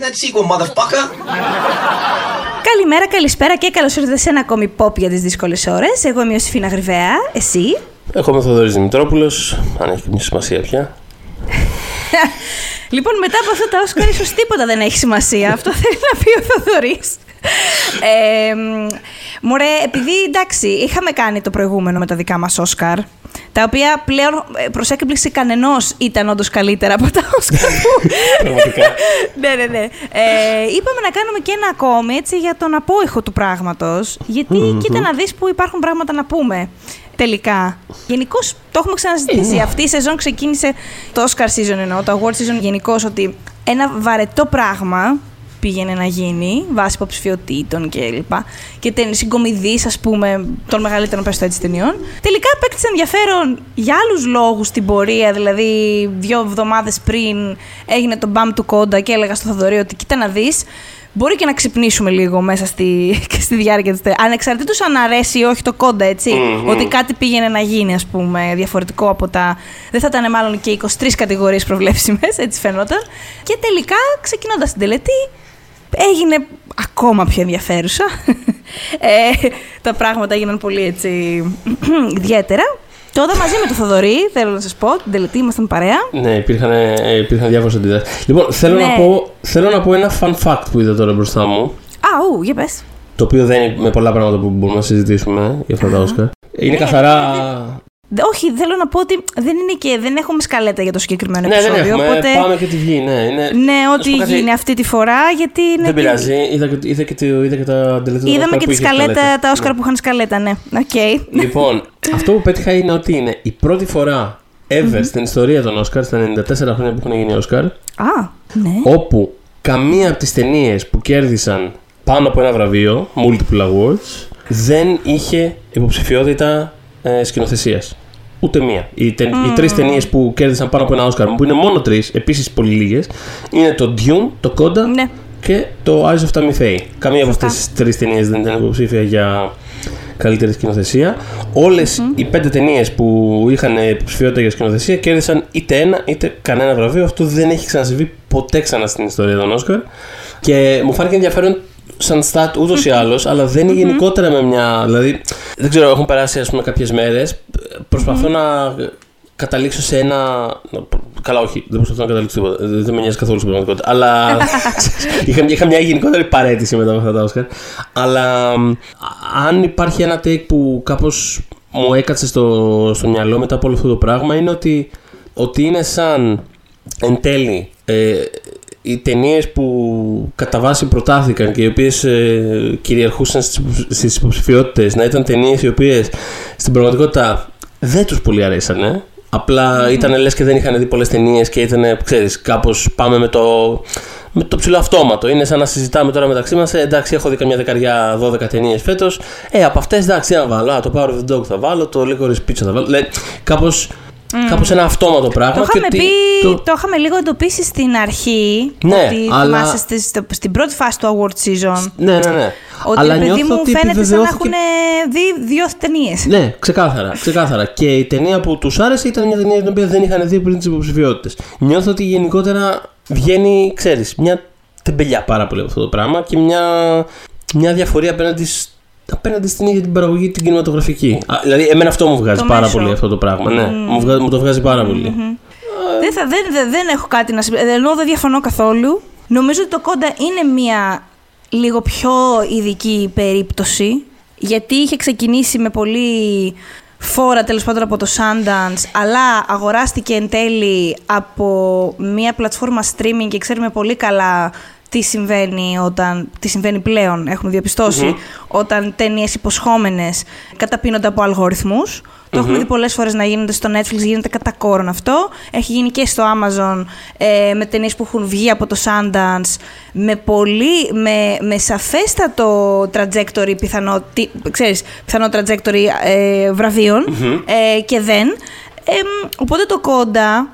that sequel, motherfucker. Καλημέρα, καλησπέρα και καλώς ήρθατε σε ένα ακόμη pop για τις δύσκολες ώρες. Εγώ είμαι η Ιωσήφινα Γρυβαία. Εσύ; Εγώ είμαι ο Θοδωρής Δημητρόπουλος, αν έχει μια σημασία πια. Λοιπόν, μετά από αυτά τα Όσκαρ, ίσως τίποτα δεν έχει σημασία. Αυτό θέλει να πει ο Θοδωρή. Ε, μωρέ, επειδή εντάξει, είχαμε κάνει το προηγούμενο με τα δικά μας Όσκαρ, τα οποία πλέον ε, προς έκπληξη κανενός ήταν όντως καλύτερα από τα Όσκαρ. που- Πραγματικά. ναι, ναι, ναι. Ε, είπαμε να κάνουμε και ένα ακόμη έτσι, για τον απόϊχο του πράγματος. Γιατί κοίτα να δεις που υπάρχουν πράγματα να πούμε. Τελικά. Γενικώς το έχουμε ξαναζητήσει. Αυτή η σεζόν ξεκίνησε το Oscar season εννοώ, το award season γενικώς ότι ένα βαρετό πράγμα πήγαινε να γίνει βάσει υποψηφιωτήτων και λοιπά. Και τε, συγκομιδής, ας πούμε, των μεγαλύτερων πες το έτσι ταινιών. Τελικά απέκτησε ενδιαφέρον για άλλους λόγους στην πορεία. Δηλαδή, δύο εβδομάδες πριν έγινε το μπαμ του κόντα και έλεγα στο Θοδωρή ότι κοίτα να δεις. Μπορεί και να ξυπνήσουμε λίγο μέσα στη, και στη διάρκεια της ταινίας. Ανεξαρτήτως αν αρέσει ή όχι το κόντα, έτσι. Ότι κάτι πήγαινε να γίνει, ας πούμε, διαφορετικό από τα... Δεν θα ήταν μάλλον και 23 κατηγορίες προβλέψιμες, έτσι φαινόταν. Και τελικά, ξεκινώντας την τελετή, έγινε ακόμα πιο ενδιαφέρουσα. ε, τα πράγματα έγιναν πολύ έτσι ιδιαίτερα. Το είδα μαζί με το Θοδωρή, θέλω να σας πω, την τελετή ήμασταν παρέα. ναι, υπήρχαν, ε, υπήρχαν διάφορες αντιδράσεις. Λοιπόν, θέλω, Ναι. να πω, θέλω να πω ένα fun fact που είδα τώρα μπροστά μου. Α, ου, για πες. Το οποίο δεν είναι με πολλά πράγματα που μπορούμε να συζητήσουμε για αυτά τα Όσκαρ. Είναι καθαρά. Δε- Όχι, θέλω να πω ότι δεν είναι και δεν έχουμε σκαλέτα για το συγκεκριμένο ναι, δεν επεισόδιο. έχουμε. οπότε, Πάμε και τη βγει. Ναι, είναι... ναι, Να ό,τι σου πω κάτι, γίνει αυτή τη φορά, γιατί είναι. Δεν πειράζει. Είδα, και- είδα, και, το- είδα και τα τελευταία Είδαμε Όσκαρ και που τη είχε σκαλέτα, σκαλέτα. τα Όσκαρ που είχαν σκαλέτα, ναι. Οκ. Λοιπόν, αυτό που πέτυχα είναι ότι είναι η πρώτη φορά ever στην ιστορία των Όσκαρ, στα 94 χρόνια που έχουν γίνει Όσκαρ, Α, ναι. όπου καμία από τις ταινίες που κέρδισαν πάνω από ένα βραβείο, multiple awards, δεν είχε υποψηφιότητα ε, σκηνοθεσίας. Ούτε μία. Οι, τε, οι τρεις ταινίες που κέρδισαν πάνω από ένα Όσκαρ, που είναι μόνο τρεις, επίσης πολύ λίγες, είναι το Dune, το Coda Ναι. και το Eyes of Tammy Faye. Καμία από Σωστά. αυτές τις τρεις ταινίες δεν ήταν υποψήφια για καλύτερη σκηνοθεσία. Όλες οι πέντε ταινίες που είχαν υποψηφιότητα για σκηνοθεσία κέρδισαν είτε ένα είτε κανένα βραβείο. Αυτό δεν έχει ξανασυμβεί ποτέ ξανά στην ιστορία των Όσκαρ. Και μου φάνηκε ενδιαφέρον σαν στάτ ούτως ή άλλως, αλλά δεν είναι γενικότερα με μια. Δηλαδή, δεν ξέρω, έχουν περάσει ας πούμε κάποιες μέρες. Προσπαθώ να καταλήξω σε ένα. Καλά, όχι, δεν προσπαθώ να καταλήξω τίποτα. Δεν δεν με νοιάζει καθόλου στην πραγματικότητα. Αλλά. είχα, είχα μια γενικότερη παρέτηση μετά από αυτά τα Όσκαρ. Αλλά μ, αν υπάρχει ένα take που κάπως μου έκατσε στο, στο μυαλό μετά από όλο αυτό το πράγμα είναι ότι, ότι είναι σαν εν τέλει ε, οι ταινίες που κατά βάση προτάθηκαν και οι οποίες ε, κυριαρχούσαν στις υποψηφιότητες να ήταν ταινίες οι οποίες στην πραγματικότητα δεν τους πολύ αρέσανε. Απλά ήταν λες και δεν είχαν δει πολλές ταινίες και ήταν, ξέρεις, κάπως πάμε με το, με το ψηλό αυτόματο. Είναι σαν να συζητάμε τώρα μεταξύ μας. Ε, εντάξει, έχω δει καμιά δεκαριά, 12 ταινίες φέτος. Ε, από αυτές εντάξει, τι να βάλω. Α, το Power of the Dog θα βάλω, το Licorice Pizza θα βάλω. Λέει, κάπως, κάπως ένα αυτόματο πράγμα. Το και είχαμε ότι πει, το- το... είχαμε λίγο εντοπίσει στην αρχή. Ναι, ότι αλλά- θυμάσαι στη- στο- στην πρώτη φάση του award season. Ναι, ναι, ναι. Ότι Αλλά ρε παιδί νιώθω μου ότι φαίνεται σαν να επιβεβαιώθηκε- έχουν δει δύο ταινίες. Ναι, ξεκάθαρα, ξεκάθαρα. Και η ταινία που τους άρεσε ήταν μια ταινία την οποία δεν είχαν δει πριν τις υποψηφιότητες. Νιώθω ότι γενικότερα βγαίνει, ξέρεις, μια τεμπελιά πάρα πολύ από αυτό το πράγμα και μια, μια διαφορία απέναντι, σ- απέναντι στην ίδια την παραγωγή την κινηματογραφική. Α, δηλαδή, εμένα αυτό μου βγάζει Το πάρα μέσο. πολύ αυτό το πράγμα. Ναι, μου, βγάζει, μου το βγάζει πάρα πολύ. Δεν, θα, δεν, δεν, δεν έχω κάτι να συμπληρώσω. Ενώ δεν διαφωνώ καθόλου. Νομίζω ότι το κόντα είναι μια λίγο πιο ειδική περίπτωση. Γιατί είχε ξεκινήσει με πολύ φόρα τέλος πάντων από το Sundance, αλλά αγοράστηκε εν τέλει από μια πλατφόρμα streaming και ξέρουμε πολύ καλά τι συμβαίνει όταν. Τι συμβαίνει πλέον, έχουμε διαπιστώσει, όταν ταινίες υποσχόμενες καταπίνονται από αλγόριθμους. Το έχουμε δει πολλές φορές να γίνονται στο Netflix, γίνεται κατά κόρον αυτό. Έχει γίνει και στο Amazon ε, με ταινίες που έχουν βγει από το Sundance με, πολύ, με, με σαφέστατο trajectory πιθανό, τι, ξέρεις, πιθανό trajectory ε, βραβείων ε, και δεν. Ε, μ, οπότε το κόντα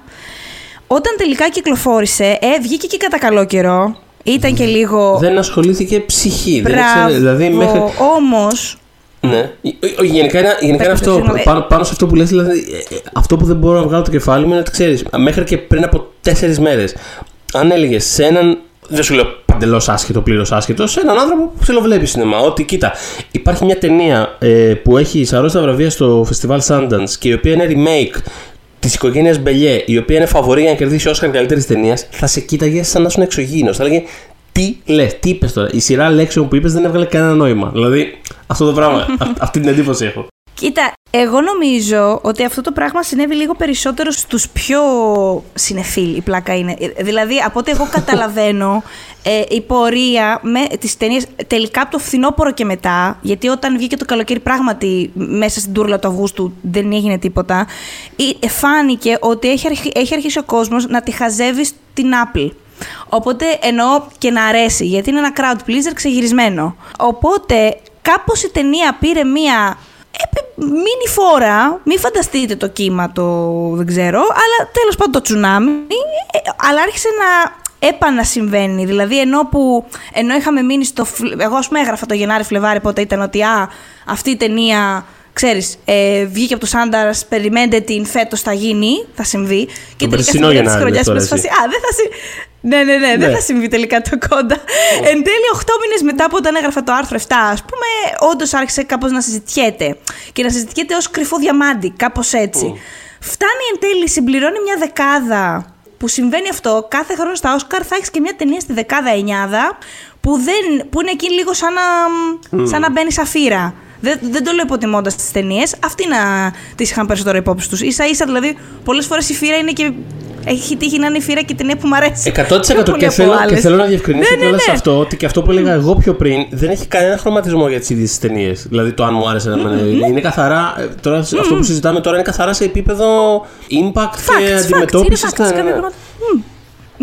όταν τελικά κυκλοφόρησε, ε, βγήκε και κατά καλό καιρό. Ήταν και λίγο. Δεν ασχολήθηκε ψυχή. Δεν Μπράβο. ήξερε, δηλαδή μέχρι, Όμως, Ναι. Ο- ο- Γενικά, είναι, γενικά είναι αυτό. Συγγνώμη. Πάνω, πάνω σε αυτό που λες, δηλαδή, ε, ε, αυτό που δεν μπορώ να βγάλω το κεφάλι μου είναι ότι ξέρεις, μέχρι και πριν από τέσσερις μέρες, αν έλεγες σε έναν. Δεν σου λέω παντελώς άσχετο, πλήρως άσχετο, σε έναν άνθρωπο που ψιλοβλέπει σινεμά. Ότι κοίτα, υπάρχει μια ταινία ε, που έχει σαρώσει τα βραβεία στο φεστιβάλ Sundance και η οποία είναι remake της οικογένειας Μπελιέ, η οποία είναι φαβορή για να κερδίσει Όσκαρ καλύτερης ταινίας, θα σε κοίταγε σαν να σου εξωγήινος. Θα έλεγε τι λες, τι είπες τώρα. Η σειρά λέξεων που είπες δεν έβγαλε κανένα νόημα. Δηλαδή, αυτό το πράγμα, αυτή την εντύπωση έχω. Κοίτα, εγώ νομίζω ότι αυτό το πράγμα συνέβη λίγο περισσότερο στους πιο συνεφίλ, η πλάκα είναι. Ε, δηλαδή, από ό,τι εγώ καταλαβαίνω, ε, η πορεία με τις ταινίες τελικά από το φθινόπωρο και μετά, γιατί όταν βγήκε το καλοκαίρι πράγματι μέσα στην τούρλα του Αυγούστου δεν έγινε τίποτα, ε, φάνηκε ότι έχει, έχει αρχίσει ο κόσμος να τη χαζεύει στην Apple. Οπότε εννοώ και να αρέσει, γιατί είναι ένα crowd pleaser ξεγυρισμένο. Οπότε κάπως η ταινία πήρε μία μίνι φόρα, μην φανταστείτε το κύμα το δεν ξέρω, αλλά τέλος πάντων το τσουνάμι, ε, αλλά άρχισε να επανασυμβαίνει. Δηλαδή, ενώ, που, ενώ είχαμε μείνει στο. Εγώ, ας πούμε, έγραφα το Γενάρη-Φλεβάρι πότε ήταν ότι α, αυτή η ταινία ξέρεις, ε, βγήκε από του Σάνταρ, περιμένετε την φέτος θα γίνει, θα συμβεί. Και τελικά στην τη χρονιάς Α, δεν θα, ναι, ναι, ναι, δεν ναι. θα συμβεί τελικά το κόντα. Oh. Εν τέλει, 8 μήνες μετά από όταν έγραφα το άρθρο 7, ας πούμε, όντως άρχισε κάπως να συζητιέται. Και να συζητιέται ως κρυφό διαμάντι, κάπως έτσι. Φτάνει εν τέλει, συμπληρώνει μια δεκάδα που συμβαίνει αυτό. Κάθε χρόνο στα Όσκαρ θα έχεις και μια ταινία στη δεκάδα εννιάδα που, δεν, που είναι εκεί λίγο σαν να, mm. σαν να μπαίνεις σαφύρα. Δεν, δεν το λέω υποτιμώντας τις ταινίες. Αυτοί να τις είχαν περισσότερο υπόψη τους. σα ίσα δηλαδή, πολλές φορές η φύρα είναι και έχει τύχει να είναι η φύρα και την που μου αρέσει. 100% και θέλω, και θέλω να διευκρινίσω ναι, ναι, ναι. αυτό ότι και αυτό που έλεγα εγώ πιο πριν δεν έχει κανένα χρωματισμό για τις ίδιες ταινίες. Δηλαδή το αν μου άρεσε να mm Είναι καθαρά. Ε, τώρα, Αυτό που συζητάμε τώρα είναι καθαρά σε επίπεδο impact και αντιμετώπισης.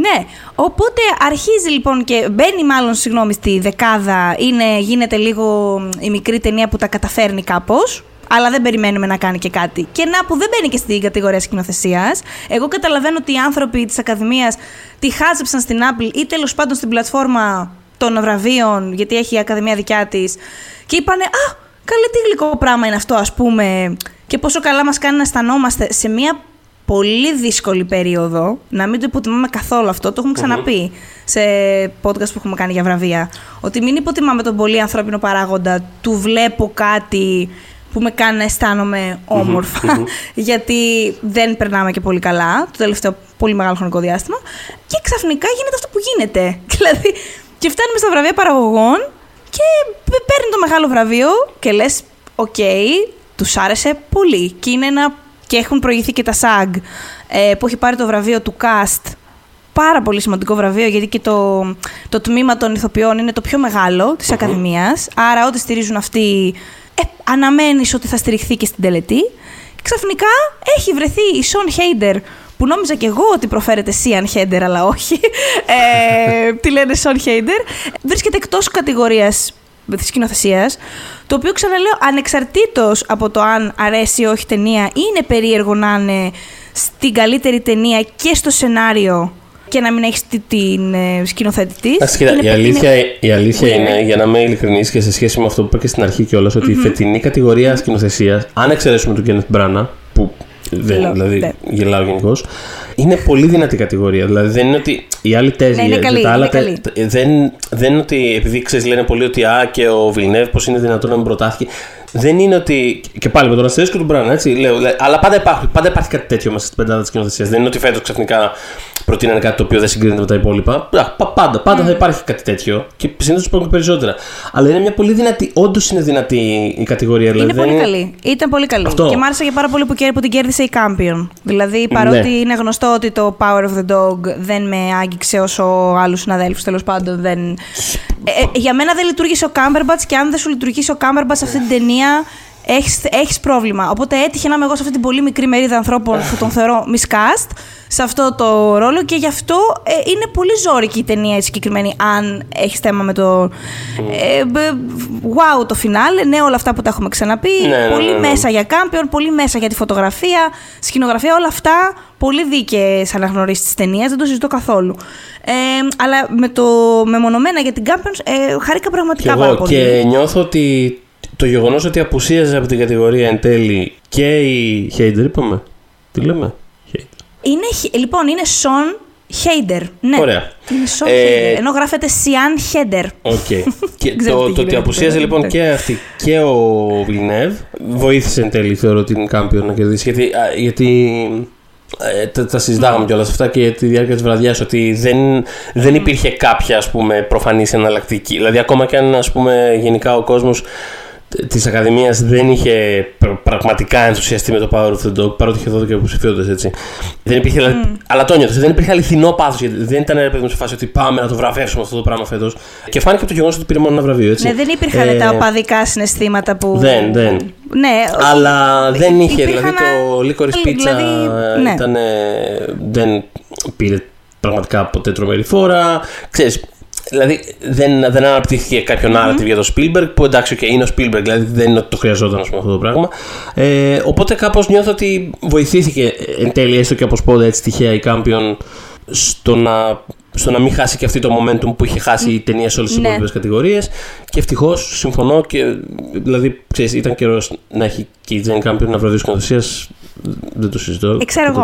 Ναι, οπότε αρχίζει λοιπόν και μπαίνει μάλλον συγγνώμη στη δεκάδα, είναι, γίνεται λίγο η μικρή ταινία που τα καταφέρνει κάπως αλλά δεν περιμένουμε να κάνει και κάτι. Και να που δεν μπαίνει και στην κατηγορία σκηνοθεσίας. Εγώ καταλαβαίνω ότι οι άνθρωποι της Ακαδημίας τη χάζεψαν στην Apple ή τέλος πάντων στην πλατφόρμα των βραβείων, γιατί έχει η Ακαδημία δικιά της, και είπανε Α, καλή τι γλυκό πράγμα είναι αυτό, ας πούμε, και πόσο καλά μας κάνει να αισθανόμαστε σε μια πολύ δύσκολη περίοδο. Να μην το υποτιμάμε καθόλου αυτό. Το έχουμε ξαναπεί σε podcast που έχουμε κάνει για βραβεία. Ότι μην υποτιμάμε τον πολύ ανθρώπινο παράγοντα του βλέπω κάτι που με κάνει να αισθάνομαι γιατί δεν περνάμε και πολύ καλά το τελευταίο πολύ μεγάλο χρονικό διάστημα. Και ξαφνικά γίνεται αυτό που γίνεται. Δηλαδή, και φτάνουμε στα βραβεία παραγωγών και παίρνει το μεγάλο βραβείο και λες: Οκ, okay, τους άρεσε πολύ. Και, είναι ένα, και έχουν προηγηθεί και τα SAG ε, που έχει πάρει το βραβείο του cast. Πάρα πολύ σημαντικό βραβείο, γιατί και το, το τμήμα των ηθοποιών είναι το πιο μεγάλο της Ακαδημίας. Άρα, ό,τι στηρίζουν αυτοί ε, αναμένεις ότι θα στηριχθεί και στην τελετή. Και ξαφνικά έχει βρεθεί η Σον Χέιντερ, που νόμιζα και εγώ ότι προφέρεται Σιαν Χέιντερ, αλλά όχι. Ε, τι λένε Σον Χέιντερ. Βρίσκεται εκτός κατηγορίας της σκηνοθεσία, το οποίο ξαναλέω ανεξαρτήτως από το αν αρέσει ή όχι ταινία, είναι περίεργο να είναι στην καλύτερη ταινία και στο σενάριο και να μην έχεις την ε, σκηνοθέτη της. Η αλήθεια, είναι... η αλήθεια είναι, για να είμαι ειλικρινής και σε σχέση με αυτό που είπα και στην αρχή κιόλας, ότι η φετινή κατηγορία σκηνοθεσίας, αν εξαιρέσουμε τον Κένεθ Μπράνα, που δεν, δηλαδή ναι. γελάω γενικώς. Είναι πολύ δυνατή κατηγορία. Δηλαδή δεν είναι ότι οι άλλοι τέσσερι. Ναι, είναι άλλα, καλή. δεν, δεν είναι ότι επειδή ξέρεις, λένε πολύ ότι α, και ο Βιλνεύ πώς είναι δυνατόν να μην προτάθηκε δεν είναι ότι. Και πάλι με τον αστερίσκο του Μπράνα, έτσι λέω. Αλλά πάντα υπάρχει, πάντα υπάρχει κάτι τέτοιο μέσα στην πεντάδα της κοινοθεσίας. Δεν είναι ότι φέτος ξαφνικά προτείνανε κάτι το οποίο δεν συγκρίνεται με τα υπόλοιπα. Πάντα, πάντα θα υπάρχει κάτι τέτοιο. Και συνήθως υπάρχουν περισσότερα. Αλλά είναι μια πολύ δυνατή. Όντως είναι δυνατή η κατηγορία. Δηλαδή, είναι πολύ καλή. Ήταν πολύ καλή. Αυτό. Και μ' άρεσε για πάρα πολύ που, που την κέρδισε η Campion. Δηλαδή, παρότι ναι. είναι γνωστό ότι το Power of the Dog δεν με άγγιξε όσο άλλους συναδέλφους τέλος πάντων δεν. Ε, ε, για μένα δεν λειτουργήσε ο Κάμπερμπατ και αν δεν σου λειτουργήσει ο Κάμπερμπατ σε αυτή την ταινία, έχεις, έχεις πρόβλημα. Οπότε έτυχε να είμαι εγώ σε αυτή την πολύ μικρή μερίδα ανθρώπων που τον θεωρώ miscast σε αυτό το ρόλο και γι' αυτό ε, είναι πολύ ζώρικη η ταινία η συγκεκριμένη αν έχεις θέμα με το ε, wow το φινάλε, ναι όλα αυτά που τα έχουμε ξαναπεί, ναι, ναι πολύ ναι, ναι, μέσα για κάμπιον, πολύ μέσα για τη φωτογραφία, σκηνογραφία, όλα αυτά πολύ δίκαιες αναγνωρίσεις της ταινίας, δεν το συζητώ καθόλου. Ε, αλλά με το μεμονωμένα για την κάμπιον ε, χαρήκα πραγματικά πάρα πολύ. Και νιώθω ότι το γεγονός ότι απουσίαζε από την κατηγορία εν τέλει και η Χέιντερ, είπαμε. Τι λέμε; Είναι, λοιπόν, είναι Σον Χέιντερ. Ναι. Ωραία. Είναι Σον Ε, Χέιντερ. Ενώ γράφεται Σιάν Χέντερ. Οκ. και Ξέρω το, τι το ότι γίνεται. απουσίαζε λοιπόν Ναι. και αυτή και ο Βιλνεύ βοήθησε εν τέλει θεωρώ την Κάμπιον να κερδίσει. Γιατί, α, γιατί ε, τα, τα συζητάγαμε κιόλας αυτά και τη διάρκεια της βραδιάς ότι δεν, δεν υπήρχε κάποια ας πούμε, προφανής εναλλακτική. Δηλαδή, ακόμα και αν ας πούμε, γενικά ο κόσμος της Ακαδημίας δεν είχε πρα- πραγματικά ενθουσιαστεί με το Power of the Dog, παρότι είχε 12 υποψηφιότητες έτσι. Δεν υπήρχε, δηλαδή, αλλά το νιώθω, δεν υπήρχε αληθινό πάθος. Γιατί δεν ήταν ρε παιδί μου σε φάση ότι πάμε να το βραβεύσουμε αυτό το πράγμα φέτος. Και φάνηκε από το γεγονός ότι πήρε μόνο ένα βραβείο, έτσι. Ναι, δεν υπήρχαν Ε, τα οπαδικά συναισθήματα που. Δεν, δεν. Ναι, Αλλά δεν είχε, υπήρχαν, δηλαδή το Licorice Pizza δηλαδή, ναι. ήταν, δεν πήρε πραγματικά ποτέ τρομερή φόρα. Ξέρεις, δηλαδή δεν, δεν αναπτύχθηκε κάποιο narrative για τον Spielberg που εντάξει, okay, είναι ο Spielberg, δηλαδή δεν είναι ότι το χρειαζόταν ας πούμε, αυτό το πράγμα. Ε, οπότε κάπως νιώθω ότι βοηθήθηκε εν τέλει έστω και από σπόντα έτσι τυχαία η Campion στο να, στο να μην χάσει και αυτή το momentum που είχε χάσει η ταινία σε όλες τις Ναι. υπόλοιπες κατηγορίες. Και ευτυχώς συμφωνώ και δηλαδή ξέρεις, ήταν καιρός να έχει και η Jane Campion να βραβείο σκηνοθεσία. Δεν το συζητώ. Ε, ξέρω εγώ.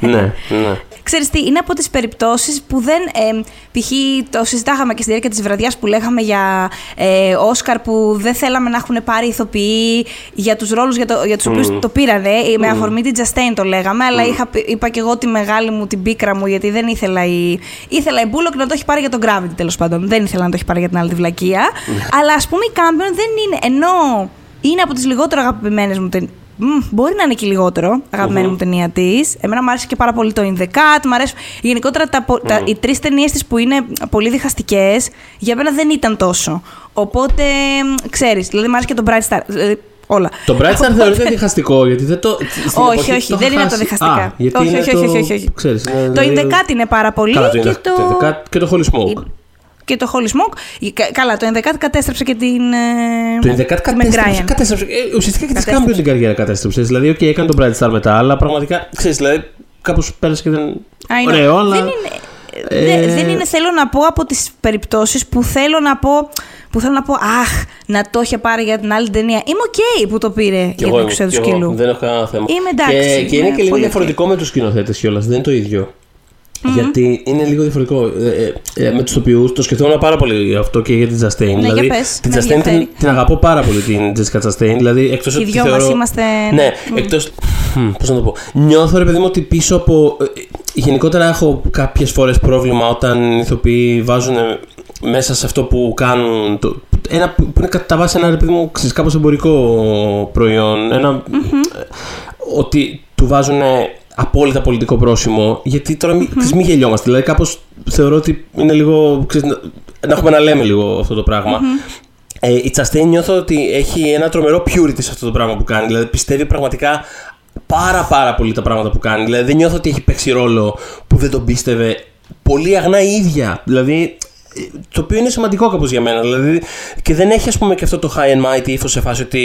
ναι, ναι. Ξέρεις τι, είναι από τις περιπτώσεις που δεν... Ε, π.χ. το συζητάγαμε και στη διάρκεια της βραδιάς που λέγαμε για ε, Όσκαρ που δεν θέλαμε να έχουν πάρει ηθοποιοί για τους ρόλους για, το, για τους οποίους το πήρανε. Ε, Με αφορμή την Chastain το λέγαμε, αλλά είχα, πει- είπα και εγώ τη μεγάλη μου, την πίκρα μου, γιατί δεν ήθελα η... Ήθελα η Μπούλοκ να το έχει πάρει για τον Gravity τέλος πάντων. Δεν ήθελα να το έχει πάρει για την άλλη τη βλακεία. αλλά ας πούμε η Κάμπιον δεν είναι... Ενώ είναι από τις λιγότερο αγαπημένες μου ταινίες. Μπορεί να είναι και λιγότερο αγαπημένη μου ταινία της. Εμένα μου άρεσε και πάρα πολύ το In the Cut. Μ' αρέσει γενικότερα τα, πο- τα, οι τρεις ταινίες της που είναι πολύ διχαστικές, για μένα δεν ήταν τόσο. Οπότε, ξέρεις, δηλαδή μου άρεσε και το Bright Star. Δηλαδή, όλα. Το Bright Star θεωρείται διχαστικό γιατί δεν το. στην Όχι, εποχή όχι, το δεν είχα είναι από τα χάσει. διχαστικά. Α, γιατί όχι, είναι όχι, το- όχι, όχι, όχι. Ξέρεις, είναι Το In δηλαδή- the Cut είναι πάρα πολύ. Καλά, το και, In the- το... το In the Cut και το Holy Smoke. και το Holy Smoke. Η- κα- Καλά, το In the Cut κατέστρεψε και την. ε, Το In the Cut τη κατέστρεψε. McGryan. κατέστρεψε. Ε, ουσιαστικά και τη Κατέστρεψε. Κάμπιον την καριέρα κατέστρεψε. Δηλαδή, OK, έκανε τον Bright Star μετά, αλλά πραγματικά ξέρεις, δηλαδή κάπως πέρασε και δεν. I know. Ωραίο, αλλά. Δεν είναι, Ε, δεν, δεν είναι, θέλω να πω, από τις περιπτώσεις που θέλω να πω, που θέλω να πω, αχ, να το είχε πάρει για την άλλη ταινία. Είμαι οκ που το πήρε Κι για εγώ την είμαι, εξουσία του κι εγώ, σκύλου. Δεν έχω κανένα θέμα. Είμαι εντάξει, Και, και είναι είμαι και λίγο πολύ διαφορετικό με τους σκηνοθέτες κιόλας. Δεν είναι το ίδιο. Γιατί είναι λίγο διαφορετικό. Ε, ε, ε, με τους τοπιού το σκεφτόμουν πάρα πολύ αυτό και για την Justin. Ναι, δηλαδή, για πες, την με Justin την, ενδιαφέρει. την αγαπώ πάρα πολύ την Jessica Chastain. Δηλαδή, εκτός Οι ότι δυο θεωρώ... μας είμαστε- Ναι, εκτός... Πώς να το πω. Νιώθω ρε παιδί μου ότι πίσω από. ε, Γενικότερα έχω κάποιες φορές πρόβλημα όταν οι ηθοποιοί βάζουν μέσα σε αυτό που κάνουν. Το, ένα, που είναι κατά βάση ένα ρε παιδί μου ξέρεις, κάπως εμπορικό προϊόν. Ένα, ε, ότι του βάζουν απόλυτα πολιτικό πρόσημο. Γιατί τώρα μην, ξέρεις, μην γελιόμαστε. Δηλαδή, κάπως θεωρώ ότι είναι λίγο. Ξέρεις, να, να έχουμε να λέμε λίγο αυτό το πράγμα. Ε, η Τσαστέιν νιώθω ότι έχει ένα τρομερό purity σε αυτό το πράγμα που κάνει. Δηλαδή πιστεύει πραγματικά πάρα πάρα πολύ τα πράγματα που κάνει. Δηλαδή δεν νιώθω ότι έχει παίξει ρόλο που δεν τον πίστευε. Πολύ αγνά η ίδια. Δηλαδή ε, το οποίο είναι σημαντικό κάπως για μένα. Δηλαδή, και δεν έχει ας πούμε και αυτό το high and mighty ύφος σε φάση ότι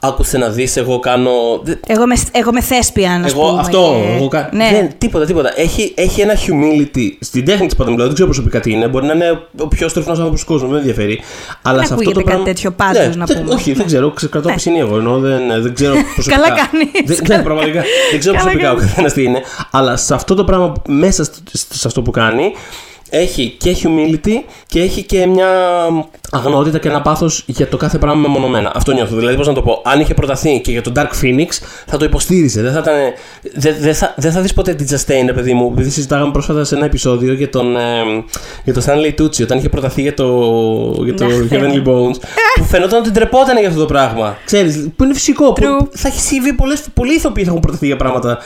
άκουσε να δεις εγώ κάνω... δεν- Εγώ είμαι, εγώ είμαι θέσπια, να εγώ πούμε. αυτό. και- Εγώ, κα- ναι. δεν, τίποτα, τίποτα. Έχει, έχει ένα humility στην τέχνη της παταμιλάου. Δεν ξέρω προσωπικά τι είναι. Μπορεί να είναι ο πιο στρεφνός άνθρωπος του κόσμου. Δεν με ενδιαφέρει. Αλλά Δεν σε αυτό το ακούγεται κάτι πράγμα. τέτοιο πάντως, να δεν- πούμε. Όχι, δεν ξέρω. Ξεκρατώ Ναι. πισινή εγώ. Ενώ δεν, δεν ξέρω προσωπικά. Καλά κάνεις. Δεν, ναι, πραγματικά. Δεν ξέρω Καλά προσωπικά ο κάνεις. καθένας τι είναι. Αλλά σε αυτό το πράγμα, μέσα στο- σε αυτό που κάνει, έχει και humility και έχει και μια αγνότητα και ένα πάθος για το κάθε πράγμα μεμονωμένα. Αυτό νιώθω. Δηλαδή, πώς να το πω, αν είχε προταθεί και για τον Dark Phoenix, θα το υποστήριζε. Δεν θα, ήταν, δεν, δεν θα, δεν θα δεις ποτέ την Justin, ρε παιδί μου, επειδή συζητάγαμε πρόσφατα σε ένα επεισόδιο για τον, ε, για τον Stanley Tucci, όταν είχε προταθεί για το, για το Ναι. Heavenly Bones, που φαινόταν ότι ντρεπόταν για αυτό το πράγμα. Ξέρεις, που είναι φυσικό. Που True. θα έχει συμβεί πολλές, πολλοί ηθοποιοί θα έχουν προταθεί για πράγματα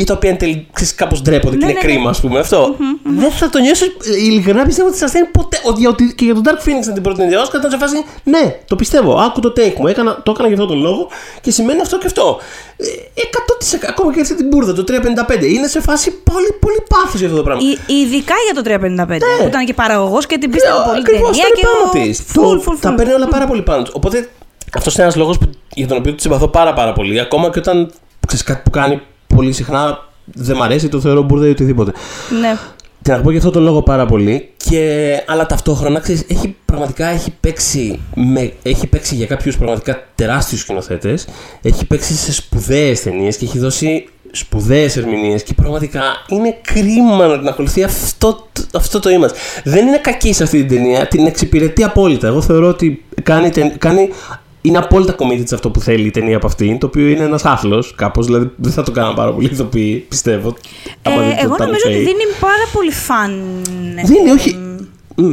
για τα οποία εν τέλει κάπως ντρέπονται και Ναι, είναι ναι, ναι. κρίμα, ας πούμε. Αυτό. Δεν θα το νιώσεις. Ειλικρινά πιστεύω ότι σας στέλνει ποτέ. Ότι, ότι και για τον Dark Phoenix να την πρότεινε για Oscar ήταν σε φάση. Ναι, το πιστεύω. Άκου το take μου. Έκανα, το έκανα για αυτόν τον λόγο και σημαίνει αυτό και αυτό. Ε, 100% ακόμα και αυτή την μπουρδα, το 355. Είναι σε φάση πολύ, πολύ πάθος για αυτό το πράγμα. Ι- Ειδικά για το 355. Που ήταν και παραγωγός και την πίστευε πολύ την Ακριβώς ταινία. το Και είναι εγώ. πάνω τη. Full, full, Τα full. παίρνει όλα πάρα πολύ πάνω τη. Οπότε αυτός είναι ένας λόγος για τον οποίο τη συμπαθώ πάρα, πάρα πολύ. Ακόμα και όταν ξέρεις κάτι που κάνει πολύ συχνά δεν μ' αρέσει, το θεωρώ μπουρδα ή οτιδήποτε. Ναι. Την αγαπώ για αυτόν τον λόγο πάρα πολύ. Και, αλλά ταυτόχρονα ξέρεις, έχει, πραγματικά έχει παίξει, με, έχει παίξει για κάποιους πραγματικά τεράστιους σκηνοθέτες. Έχει παίξει σε σπουδαίες ταινίες και έχει δώσει σπουδαίες ερμηνείες και πραγματικά είναι κρίμα να την ακολουθεί αυτό, αυτό το είμαστε. Δεν είναι κακή σε αυτή την ταινία, την εξυπηρετεί απόλυτα. Εγώ θεωρώ ότι κάνει, κάνει είναι απόλυτα committed αυτό που θέλει η ταινία από αυτήν, το οποίο είναι ένας άθλος κάπως. Δηλαδή δεν θα το κάνω πάρα πολύ ηθοποιοί, πιστεύω. Ε, εγώ νομίζω ότι δίνει πάρα πολύ φαν. Δίνει, όχι.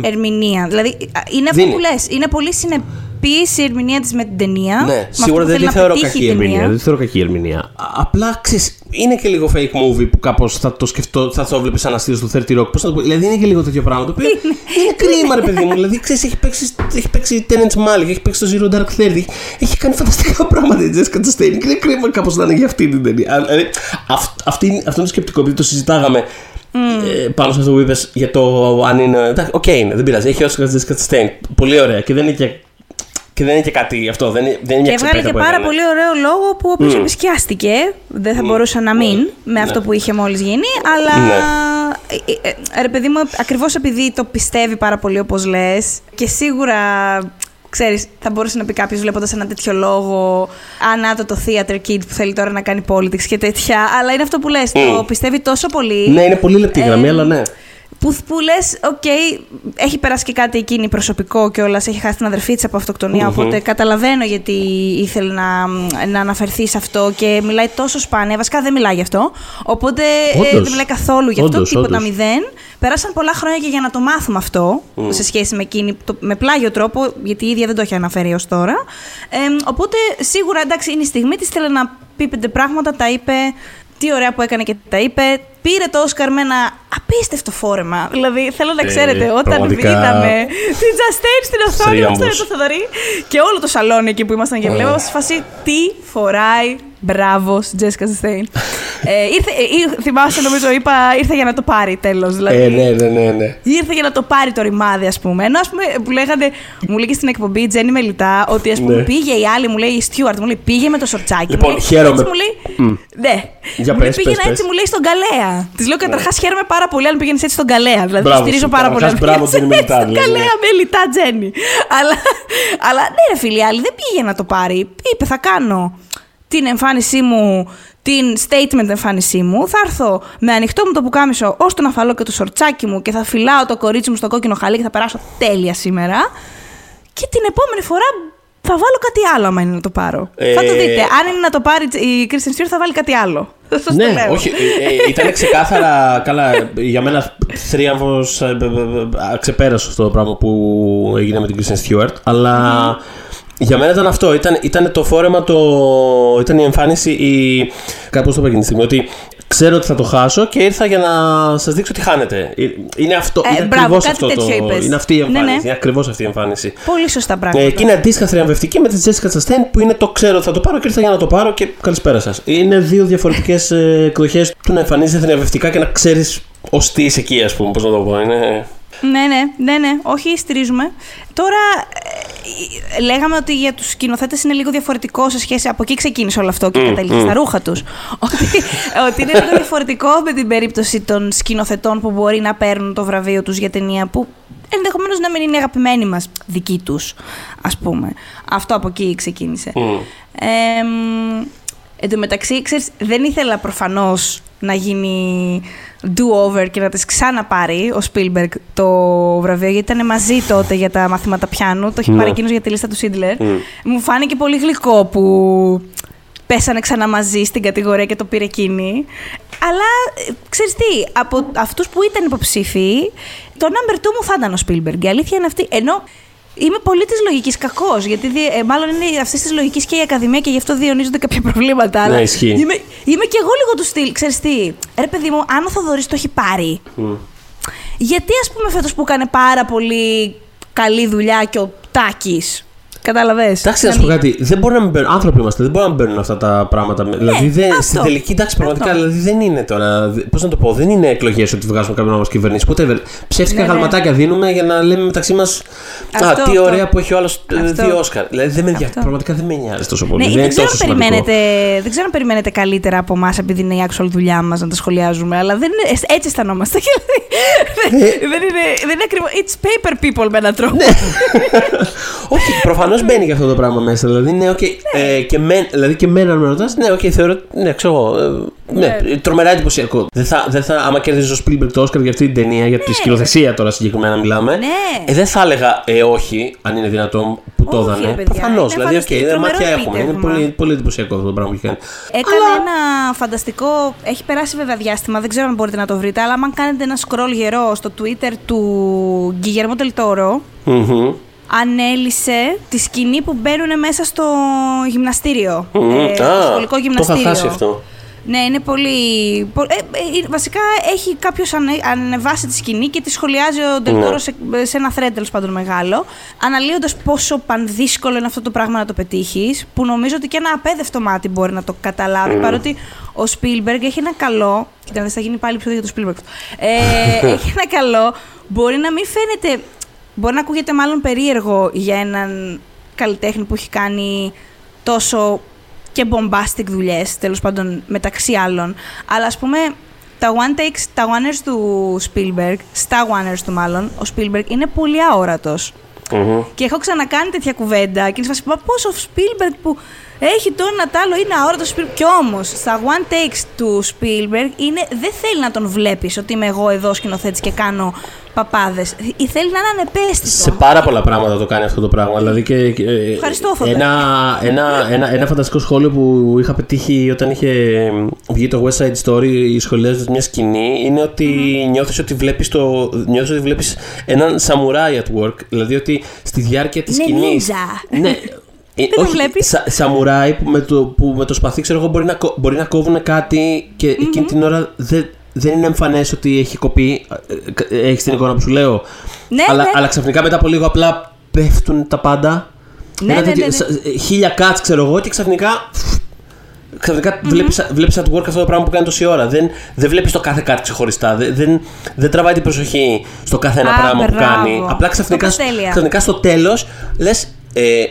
Ερμηνεία. Δηλαδή είναι αυτό που λες. Είναι πολύ συνεπή η ερμηνεία της με την ταινία. Ναι, σίγουρα δεν τη θεωρώ κακή ερμηνεία. Δεν θεωρώ κακή ερμηνεία. Απλά ξέρεις, είναι και λίγο fake movie που κάπως θα το σκεφτώ, θα το βλέπεις σαν αστείο στο 30 Rock. Πώς θα το πω, δηλαδή είναι και λίγο τέτοιο πράγμα το οποίο είναι κρίμα, ρε παιδί μου. Δηλαδή ξέρεις, έχει παίξει, έχει παίξει Tenants Malik, έχει παίξει το Zero Dark Thirty, έχει κάνει φανταστικά πράγματα η Jessica Chastain. Είναι κρίμα κάπως να είναι για αυτή την ταινία. Δηλαδή, αυτό είναι το σκεπτικό, επειδή το συζητάγαμε Mm. πάνω σε αυτό που είπες για το αν είναι. OK, okay, είναι, δεν πειράζει. Έχει Oscar Jessica Chastain. Πολύ ωραία. Και δεν είναι και και δεν είναι και κάτι αυτό. Δεν είναι, δεν είναι και έβγαλε και πάρα πολύ ωραίο λόγο που όποιο mm. επισκιάστηκε. Δεν θα mm. μπορούσε να μην mm. με αυτό ναι. που είχε μόλις γίνει. Αλλά. Ναι. Ε, ε, ε, ρε παιδί μου, ακριβώς επειδή το πιστεύει πάρα πολύ όπως λες και σίγουρα ξέρεις, θα μπορούσε να πει κάποιος βλέποντας ένα τέτοιο λόγο, α να το το theater kid που θέλει τώρα να κάνει politics και τέτοια. Αλλά είναι αυτό που λες, το πιστεύει τόσο πολύ. Ναι, είναι πολύ λεπτή γραμμή, αλλά ναι. Που, που λες, οκ, έχει περάσει και κάτι εκείνη προσωπικό κιόλας, έχει χάσει την αδερφή της από αυτοκτονία. Οπότε καταλαβαίνω γιατί ήθελε να, να αναφερθεί σε αυτό και μιλάει τόσο σπάνια. Βασικά δεν μιλάει γι' αυτό. Οπότε ε, δεν μιλάει καθόλου γι' αυτό, τίποτα μηδέν. Πέρασαν πολλά χρόνια και για να το μάθουμε αυτό σε σχέση με εκείνη, το, με πλάγιο τρόπο, γιατί η ίδια δεν το έχει αναφέρει ως τώρα. Ε, οπότε σίγουρα εντάξει, είναι η στιγμή της. Θέλει να πει πέντε πράγματα, τα είπε. Τι ωραία που έκανε και τα είπε. Πήρε το Όσκαρ με ένα απίστευτο φόρεμα. Δηλαδή, θέλω να ε, ξέρετε, όταν πραγματικά... είδαμε την Τζαστέιν στην οθόνη, αυτό το Θοδωρή και όλο το σαλόνι εκεί που ήμασταν και βλέπω, σε φάση τι φοράει Μπράβος, Τζέσικα Στέιν. ε, ήρθε, ε, θυμάσαι, νομίζω, είπα, ήρθε για να το πάρει τέλος. Δηλαδή. Ε, ναι, ναι, ναι, ναι. Ήρθε για να το πάρει το ρημάδι, ας πούμε. Ενώ ας πούμε, που λέγανε, μου λέγε στην εκπομπή η Τζέννη Μελιτά ότι ας πούμε, ναι. πήγε η άλλη, μου λέει η Στιούαρτ, μου λέει πήγε με το σορτσάκι. Λοιπόν, μου, χαίρομαι. μου λέει, mm. Ναι. Για μου πες, πήγαινε πες, έτσι, μου λέει στον Καλέα. Της λέω καταρχάς ναι. χαίρομαι πάρα πολύ αν πήγαινες έτσι στον Καλέα. Δηλαδή, μπράβο, στηρίζω πάρα πολύ. Μπράβο, Τζέννη Μελιτά. Στον δηλαδή. Καλέα, Μελιτά, Τζέννη. Αλλά ναι, ρε φίλοι, άλλη δεν πήγε να το πάρει. Είπε, θα κάνω την εμφάνισή μου, την statement εμφάνισή μου, θα έρθω με ανοιχτό μου το πουκάμισο ω το αφαλώ και το σορτσάκι μου και θα φυλάω το κορίτσι μου στο κόκκινο χαλί και θα περάσω τέλεια σήμερα. Και την επόμενη φορά θα βάλω κάτι άλλο άμα είναι να το πάρω. Ε... Θα το δείτε. Αν είναι να το πάρει η Kristen Stewart θα βάλει κάτι άλλο. ναι, όχι. Ε, ε, ήταν ξεκάθαρα. καλά, για μένα θρίαμβος. Ε, ξεπέρασε αυτό το πράγμα που έγινε με την Kristen Stewart. Αλλά. Για μένα ήταν αυτό. Ήταν, ήταν το φόρεμα, το, ήταν η εμφάνιση, η. Κάπως το είπα εκείνη τη στιγμή. Ότι ξέρω ότι θα το χάσω και ήρθα για να σας δείξω τι χάνετε. Ε, είναι αυτό. Ε, είναι ακριβώς αυτό το. Είπες. Είναι αυτή η εμφάνιση. Ναι, ναι. Είναι ακριβώς αυτή η εμφάνιση. Πολύ σωστά πράγματα. Ε, και είναι αντίστοιχα θριαμβευτική με τη Jessica Chastain που είναι το ξέρω ότι θα το πάρω και ήρθα για να το πάρω και καλησπέρα σας. Είναι δύο διαφορετικές ε, εκδοχές του να εμφανίζεσαι θριαμβευτικά και να ξέρεις ως τι είσαι εκεί, ας πούμε. Πώς να το πω. Είναι. Ναι, ναι, ναι, ναι. Όχι, στηρίζουμε. Τώρα, ε, λέγαμε ότι για τους σκηνοθέτες είναι λίγο διαφορετικό σε σχέση. Από εκεί ξεκίνησε όλο αυτό και mm, καταλήγει στα ρούχα τους. ότι, ότι είναι λίγο διαφορετικό με την περίπτωση των σκηνοθετών που μπορεί να παίρνουν το βραβείο τους για ταινία που ενδεχομένως να μην είναι αγαπημένοι μας δικοί τους, ας πούμε. Αυτό από εκεί ξεκίνησε. Mm. Ε, Εν τω μεταξύ, ξέρεις, δεν ήθελα προφανώς να γίνει do-over και να τις ξαναπάρει ο Spielberg το βραβείο, γιατί ήταν μαζί τότε για τα μαθήματα πιάνου. Το έχει πάρει ναι. εκείνος για τη λίστα του Σίντλερ. Μου φάνηκε πολύ γλυκό που πέσανε ξανά μαζί στην κατηγορία και το πήρε εκείνη. Αλλά, ξέρεις τι, από αυτούς που ήταν υποψήφοι, το number 2 μου θα ήταν ο Spielberg. Η αλήθεια είναι αυτή. Ενώ Είμαι πολύ της λογικής κακός. Γιατί ε, μάλλον είναι αυτής της λογικής και η Ακαδημία και γι' αυτό διονύζονται κάποια προβλήματα. Ναι, ισχύει. Είμαι, είμαι και εγώ λίγο του στυλ. Ξέρεις τι, ρε παιδί μου, αν ο Θοδωρής το έχει πάρει. Γιατί ας πούμε φέτος που έκανε πάρα πολύ καλή δουλειά και ο Τάκης Κατάλαβες. Εντάξει, να σου πω κάτι. Δεν μπορεί να μην μπαίνουν. Άνθρωποι είμαστε, δεν μπορούν να μπαίνουν αυτά τα πράγματα. Ναι, δηλαδή, δεν, στην τελική, εντάξει, πραγματικά δηλαδή, δεν είναι τώρα. Πώς να το πω, δεν είναι εκλογές ότι βγάζουμε κάποιον να μα κυβερνήσεις. Ποτέ. Ψεύτικα ναι, ναι, γαλματάκια δίνουμε για να λέμε μεταξύ μας. Α, τι αυτό. ωραία που έχει ο άλλος ε, δύο Όσκαρ. Δηλαδή, δεν με ενδιαφέρει. Πραγματικά δεν με νοιάζει τόσο πολύ. Ναι, δεν, δεν, ξέρω περιμένετε, δεν ξέρω αν περιμένετε καλύτερα από εμάς επειδή είναι η actual δουλειά μας να τα σχολιάζουμε. Αλλά δεν είναι, έτσι αισθανόμαστε. Ε. δεν είναι, δεν είναι ακριβώ. It's paper people με έναν τρόπο. Ναι. Όχι, προφανώς μπαίνει και αυτό το πράγμα μέσα. Δηλαδή, ναι, okay, ναι. Ε, και, με, δηλαδή και μένα με ρωτάς, ναι, okay, θεωρώ. Ναι, ξέρω εγώ. Ε, Ναι, τρομερά εντυπωσιακό. Δεν θα, δεν θα, άμα κέρδιζε ο Spielberg το Oscar για αυτή την ταινία, για τη σκηνοθεσία τώρα συγκεκριμένα μιλάμε, Ναι. ε, δεν θα έλεγα ε, όχι, αν είναι δυνατόν που το Όχι, έδανε. ρε παιδιά, Προφανώς. είναι Δηλαδή, οκ, φανταστικό, okay, τρομερό μάτια έχουμε. Είναι επίτευγμα. πολύ, πολύ εντυπωσιακό αυτό το πράγμα που έχει κάνει. Έκανε ένα φανταστικό. Έχει περάσει βέβαια διάστημα, δεν ξέρω αν μπορείτε να το βρείτε, αλλά αν κάνετε ένα scroll γερό στο Twitter του Γκυγερμό Τελτόρο, Μμμ. Ανέλησε τη σκηνή που μπαίνουν μέσα στο γυμναστήριο. Μμμ. ε, στο Α, σχολικό Το γυμναστήριο. είχα χάσει αυτό. Ναι, είναι πολύ. πο- ε, ε, βασικά έχει κάποιος ανεβάσει τη σκηνή και τη σχολιάζει ο Ντελτόρο Ναι. σε, σε ένα thread τέλος πάντων μεγάλο. Αναλύοντας πόσο πανδύσκολο είναι αυτό το πράγμα να το πετύχεις, που νομίζω ότι και ένα απέδευτο μάτι μπορεί να το καταλάβει. Παρότι ο Spielberg έχει ένα καλό. Κοίτα, δεν θα γίνει πάλι επεισόδιο για το Spielberg. αυτό. Ε, έχει ένα καλό. Μπορεί να μην φαίνεται. Μπορεί να ακούγεται μάλλον περίεργο για έναν καλλιτέχνη που έχει κάνει τόσο και bombastic δουλειές, τέλος πάντων μεταξύ άλλων. Αλλά ας πούμε, τα one takes, τα one του Spielberg, στα one του μάλλον, ο Spielberg είναι πολύ αόρατος. Μμμ. Και έχω ξανακάνει τέτοια κουβέντα και είναι σε φάση, «Μα πώς ο Spielberg που έχει το ένα τ' άλλο είναι αόρατο Spielberg. Κι όμως, στα one takes του Spielberg είναι, δεν θέλει να τον βλέπεις ότι είμαι εγώ εδώ σκηνοθέτης και κάνω παπάδες. Θέλει να είναι ανεπαίσθητο. Σε πάρα πολλά πράγματα το κάνει αυτό το πράγμα. Δηλαδή και, και, ε, Ευχαριστώ, Θοδωρή. ένα, ένα, ένα, ένα φανταστικό σχόλιο που είχα πετύχει όταν είχε βγει το West Side Story σχολιάζοντας μια σκηνή είναι ότι νιώθεις ότι βλέπεις, το, νιώθεις ότι βλέπεις έναν σαμουράι at work. Δηλαδή ότι στη διάρκεια της Είναι σκηνής... ninja. Ναι. Ε, το όχι, βλέπεις; σα, σαμουράι που με, το, που με το σπαθί ξέρω εγώ μπορεί να, κο- μπορεί να κόβουν κάτι και εκείνη την ώρα δεν, δεν είναι εμφανές ότι έχει κοπεί. Έχεις την εικόνα που σου λέω. Ναι, αλλά, ναι. αλλά ξαφνικά μετά από λίγο απλά πέφτουν τα πάντα. Ναι, Ένα ναι, τέτοιο- ναι, ναι. σα- ε, Χίλια cuts ξέρω εγώ και ξαφνικά. Ξαφνικά βλέπεις, βλέπεις at work αυτό το πράγμα που κάνει τόση ώρα. Δεν, δεν βλέπεις το κάθε κάτι ξεχωριστά. Δεν, δεν, δεν τραβάει την προσοχή στο κάθε ένα Α, πράγμα που μπράβο. κάνει. Απλά ξαφνικά, Το πας τέλεια. ξαφνικά στο τέλος λες ε,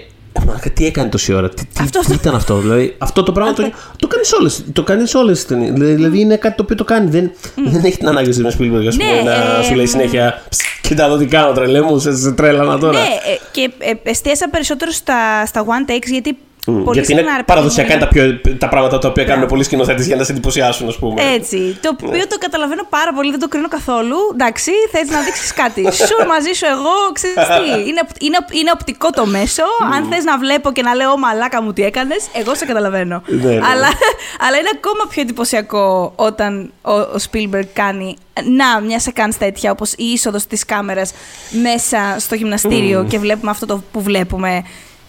«Μαλάκα, τι έκανε τόση ώρα, τι, τι, Αυτό- τι ήταν αυτό. Δηλαδή, αυτό το πράγμα το, το κάνεις σε όλες, το κάνεις σε όλες τις ταινίες. Δηλαδή είναι κάτι το οποίο το κάνει. Δεν, δεν έχει την ανάγκη να Spielberg ας πούμε, Ναι, να ε, σου λέει συνέχεια «Ψ, Κοίτα εδώ τι κάνω τρελέ μου, σε, σε τρέλανα τώρα. Ναι, ε, και ε, εστίασα περισσότερο στα, στα one takes γιατί. Μμ, πολύ Γιατί είναι συχνά, ρε παιδί παραδοσιακά μου, είναι τα, πιο, τα πράγματα τα οποία κάνουν Μπράβο. πολλοί σκηνοθέτες για να σε εντυπωσιάσουν, ας πούμε. Έτσι. Το οποίο το καταλαβαίνω πάρα πολύ, δεν το κρίνω καθόλου. Εντάξει, θες να δείξεις κάτι. Σου μαζί σου εγώ, ξέρεις τι. Είναι, οπ- είναι, οπ- είναι οπτικό το μέσο. Αν θες να βλέπω και να λέω «Ω, μαλάκα μου τι έκανες, εγώ σε καταλαβαίνω. Ναι, ναι. Αλλά, αλλά είναι ακόμα πιο εντυπωσιακό όταν ο, ο Spielberg κάνει να, μια σεκάνς τέτοια, όπως η είσοδος της κάμερας μέσα στο γυμναστήριο και βλέπουμε αυτό το που βλέπουμε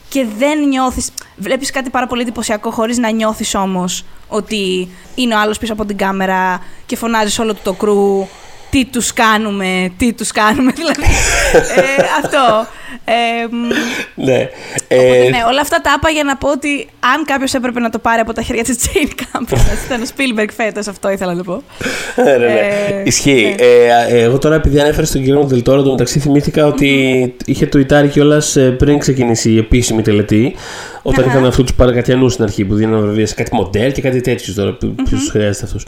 και δεν νιώθεις, βλέπεις κάτι πάρα πολύ εντυπωσιακό χωρίς να νιώθεις όμως ότι είναι ο άλλος πίσω από την κάμερα και φωνάζεις όλο του το κρού τι τους κάνουμε, τι τους κάνουμε, δηλαδή ε, αυτό. Ε, μ, Ναι. Οπότε, Ε, ναι, όλα αυτά τα είπα για να πω ότι αν κάποιος έπρεπε να το πάρει από τα χέρια της Jane Campion, ήταν ο Spielberg φέτος, αυτό ήθελα να πω. ναι, ναι, ναι. Ε, Ισχύει. ναι. Ε, εγώ τώρα, επειδή ανέφερες στον κύριο Μοντελτόρο, το μεταξύ θυμήθηκα ότι είχε τουιτάρει κιόλας πριν ξεκινήσει η επίσημη τελετή. Όταν Αχα. είχαν αυτού τους παρακατιανούς στην αρχή που δίνανε βραβεία σε κάτι μοντέλ και κάτι τέτοιου τώρα. Ποιο τους χρειάζεται αυτού.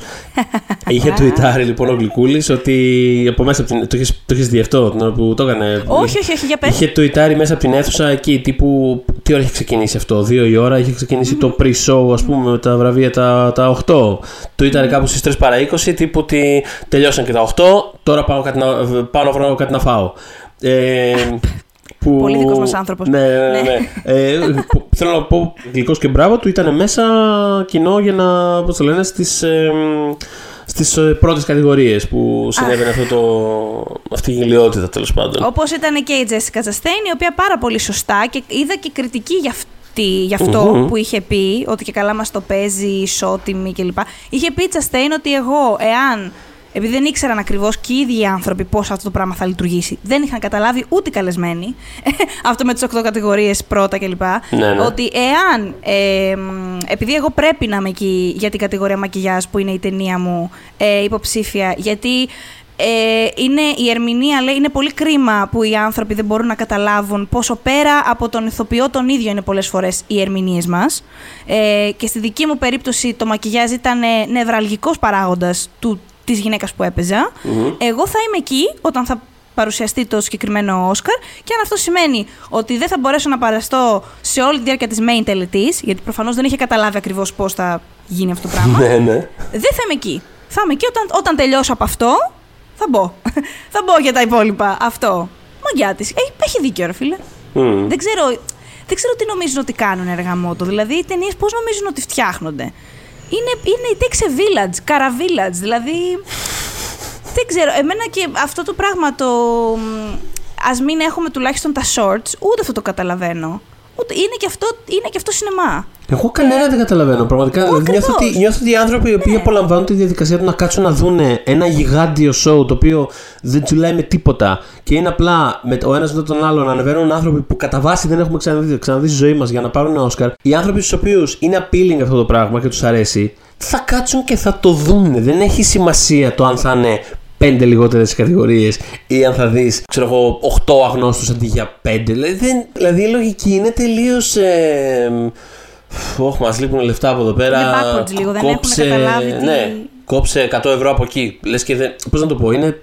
είχε τουιτάρει λοιπόν ο Γλυκούλης ότι από μέσα από την. Το είχε το είχες δει αυτό την ώρα που το έκανε; όχι, όχι, όχι, για πες. Είχε τουιτάρει μέσα από την αίθουσα εκεί τύπου. Τι ώρα είχε ξεκινήσει αυτό, δύο η ώρα. Είχε ξεκινήσει το pre-show, ας πούμε, με τα βραβεία τα, τα 8. Τουιτάρει κάπου στις 3 παρα 20, τύπου ότι τελειώσαν και τα 8. Τώρα πάω, κάτι να, πάω να βρω κάτι να φάω. Ε, που... Πολύ δικός μας άνθρωπος. Ναι, ναι, ναι. Ναι. ναι. ε, που- θέλω να πω γλυκός και μπράβο του ήταν μέσα κοινό για να, πώς το λένε, στις, ε, στις ε, πρώτες κατηγορίες που συνέβαινε αυτό το, αυτή η γελιότητα τέλος πάντων. Όπως ήταν και η Jessica Chastain, η οποία πάρα πολύ σωστά και είδα και κριτική για αυτή. Γι' αυτό Μμμ. που είχε πει, ότι και καλά μας το παίζει, ισότιμη κλπ. Είχε πει η Chastain ότι εγώ, εάν. Επειδή δεν ήξεραν ακριβώς και οι ίδιοι οι άνθρωποι πώς αυτό το πράγμα θα λειτουργήσει, δεν είχαν καταλάβει ούτε οι καλεσμένοι. αυτό με τις 8 κατηγορίες πρώτα κλπ. Ναι, ναι. Ότι εάν. ε, μ, επειδή εγώ πρέπει να είμαι εκεί για την κατηγορία μακιγιάζ που είναι η ταινία μου ε, υποψήφια, γιατί ε, είναι, η ερμηνεία λέει είναι πολύ κρίμα που οι άνθρωποι δεν μπορούν να καταλάβουν πόσο πέρα από τον ηθοποιό τον ίδιο είναι πολλές φορές οι ερμηνείες μας. Ε, και στη δική μου περίπτωση το μακιγιάζ ήταν ε, νευραλγικός παράγοντας του, της γυναίκας που έπαιζα. Εγώ θα είμαι εκεί όταν θα παρουσιαστεί το συγκεκριμένο Όσκαρ και αν αυτό σημαίνει ότι δεν θα μπορέσω να παραστώ σε όλη τη διάρκεια της main τελετής, γιατί προφανώς δεν είχε καταλάβει ακριβώς πώς θα γίνει αυτό το πράγμα. Ναι, ναι. Δεν θα είμαι εκεί. Θα είμαι εκεί όταν, όταν τελειώσω από αυτό, θα μπω. θα μπω για τα υπόλοιπα. Αυτό. Μαγκιά της. Έχει, έχει δίκιο, ρε φίλε. Μμ. Δεν ξέρω, δεν ξέρω τι νομίζουν ότι κάνουν εργαμότο. Δηλαδή, οι ταινίες πώς νομίζουν ότι φτιάχνονται. Είναι, είναι η Takes a Village, Cara Village. Δηλαδή. δεν ξέρω. Εμένα και αυτό το πράγμα το. Α μην έχουμε τουλάχιστον τα shorts, ούτε αυτό το καταλαβαίνω. Ούτε, είναι, και αυτό, είναι και αυτό σινεμά. Εγώ κανένα δεν καταλαβαίνω. Πραγματικά δηλαδή, νιώθω, ακριβώς. ότι, νιώθω ότι οι άνθρωποι οι οποίοι απολαμβάνουν τη διαδικασία του να κάτσουν να δούνε ένα γιγάντιο show το οποίο δεν τσουλάει με τίποτα και είναι απλά με ο ένας μετά τον άλλο να ανεβαίνουν άνθρωποι που κατά βάση δεν έχουμε ξαναδεί, ξαναδεί στη ζωή μας για να πάρουν Όσκαρ. Οι άνθρωποι στους οποίους είναι appealing αυτό το πράγμα και τους αρέσει, θα κάτσουν και θα το δούνε. Δεν έχει σημασία το αν θα είναι πέντε λιγότερες κατηγορίες ή αν θα δεις, ξέρω εγώ, 8 αγνώστους αντί για πέντε. Δηλαδή, δεν, δηλαδή η λογική είναι τελείως. Ε, Όχι, μας λείπουν λεφτά από εδώ πέρα. Είναι backwards λίγο, δεν έχουν καταλάβει τι- Ναι, κόψε 100 ευρώ από εκεί. Λες και δεν. Πώς να το πω, είναι.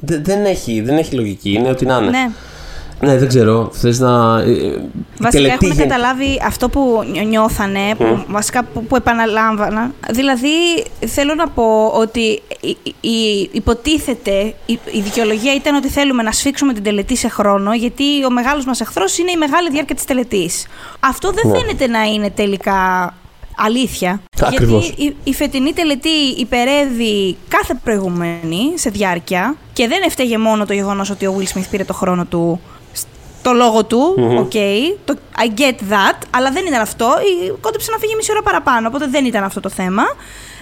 δε- δεν, έχει, δεν έχει λογική. Είναι ότι να είναι. Ναι. Ναι, δεν ξέρω. Θες να. ε, ε, Βασικά τελετή έχουν γεν- καταλάβει αυτό που νιώ- νιώθανε, που, βασικά που, που επαναλάμβανα. Δηλαδή, θέλω να πω ότι η, η- η- υποτίθεται, η, η δικαιολογία ήταν ότι θέλουμε να σφίξουμε την τελετή σε χρόνο, γιατί ο μεγάλος μας εχθρός είναι η μεγάλη διάρκεια της τελετής. Αυτό δεν Ναι. φαίνεται να είναι τελικά αλήθεια. Ακριβώς. Γιατί η, η φετινή τελετή υπερέβη κάθε προηγούμενη σε διάρκεια και δεν έφταιγε μόνο το γεγονός ότι ο Will Smith πήρε το χρόνο του το λόγο του, οκ, το I get that, αλλά δεν ήταν αυτό. Η- Κόντεψε να φύγει μισή ώρα παραπάνω, οπότε δεν ήταν αυτό το θέμα.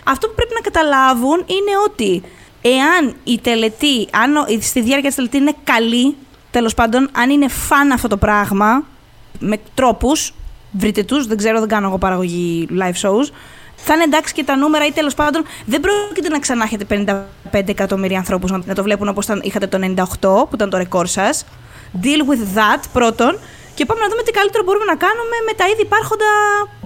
Αυτό που πρέπει να καταλάβουν είναι ότι εάν η τελετή, αν ο- στη διάρκεια της τελετής είναι καλή, τέλος πάντων, αν είναι fun αυτό το πράγμα, με τρόπους, βρείτε τους, δεν ξέρω, δεν κάνω εγώ παραγωγή live shows, θα είναι εντάξει και τα νούμερα ή τέλος πάντων δεν πρόκειται να ξανά έχετε 55 εκατομμύρια ανθρώπους να, να το βλέπουν όπως είχατε το 98, που ήταν το ρεκόρ σας. Deal with that πρώτον. Και πάμε να δούμε τι καλύτερο μπορούμε να κάνουμε με τα ήδη υπάρχοντα.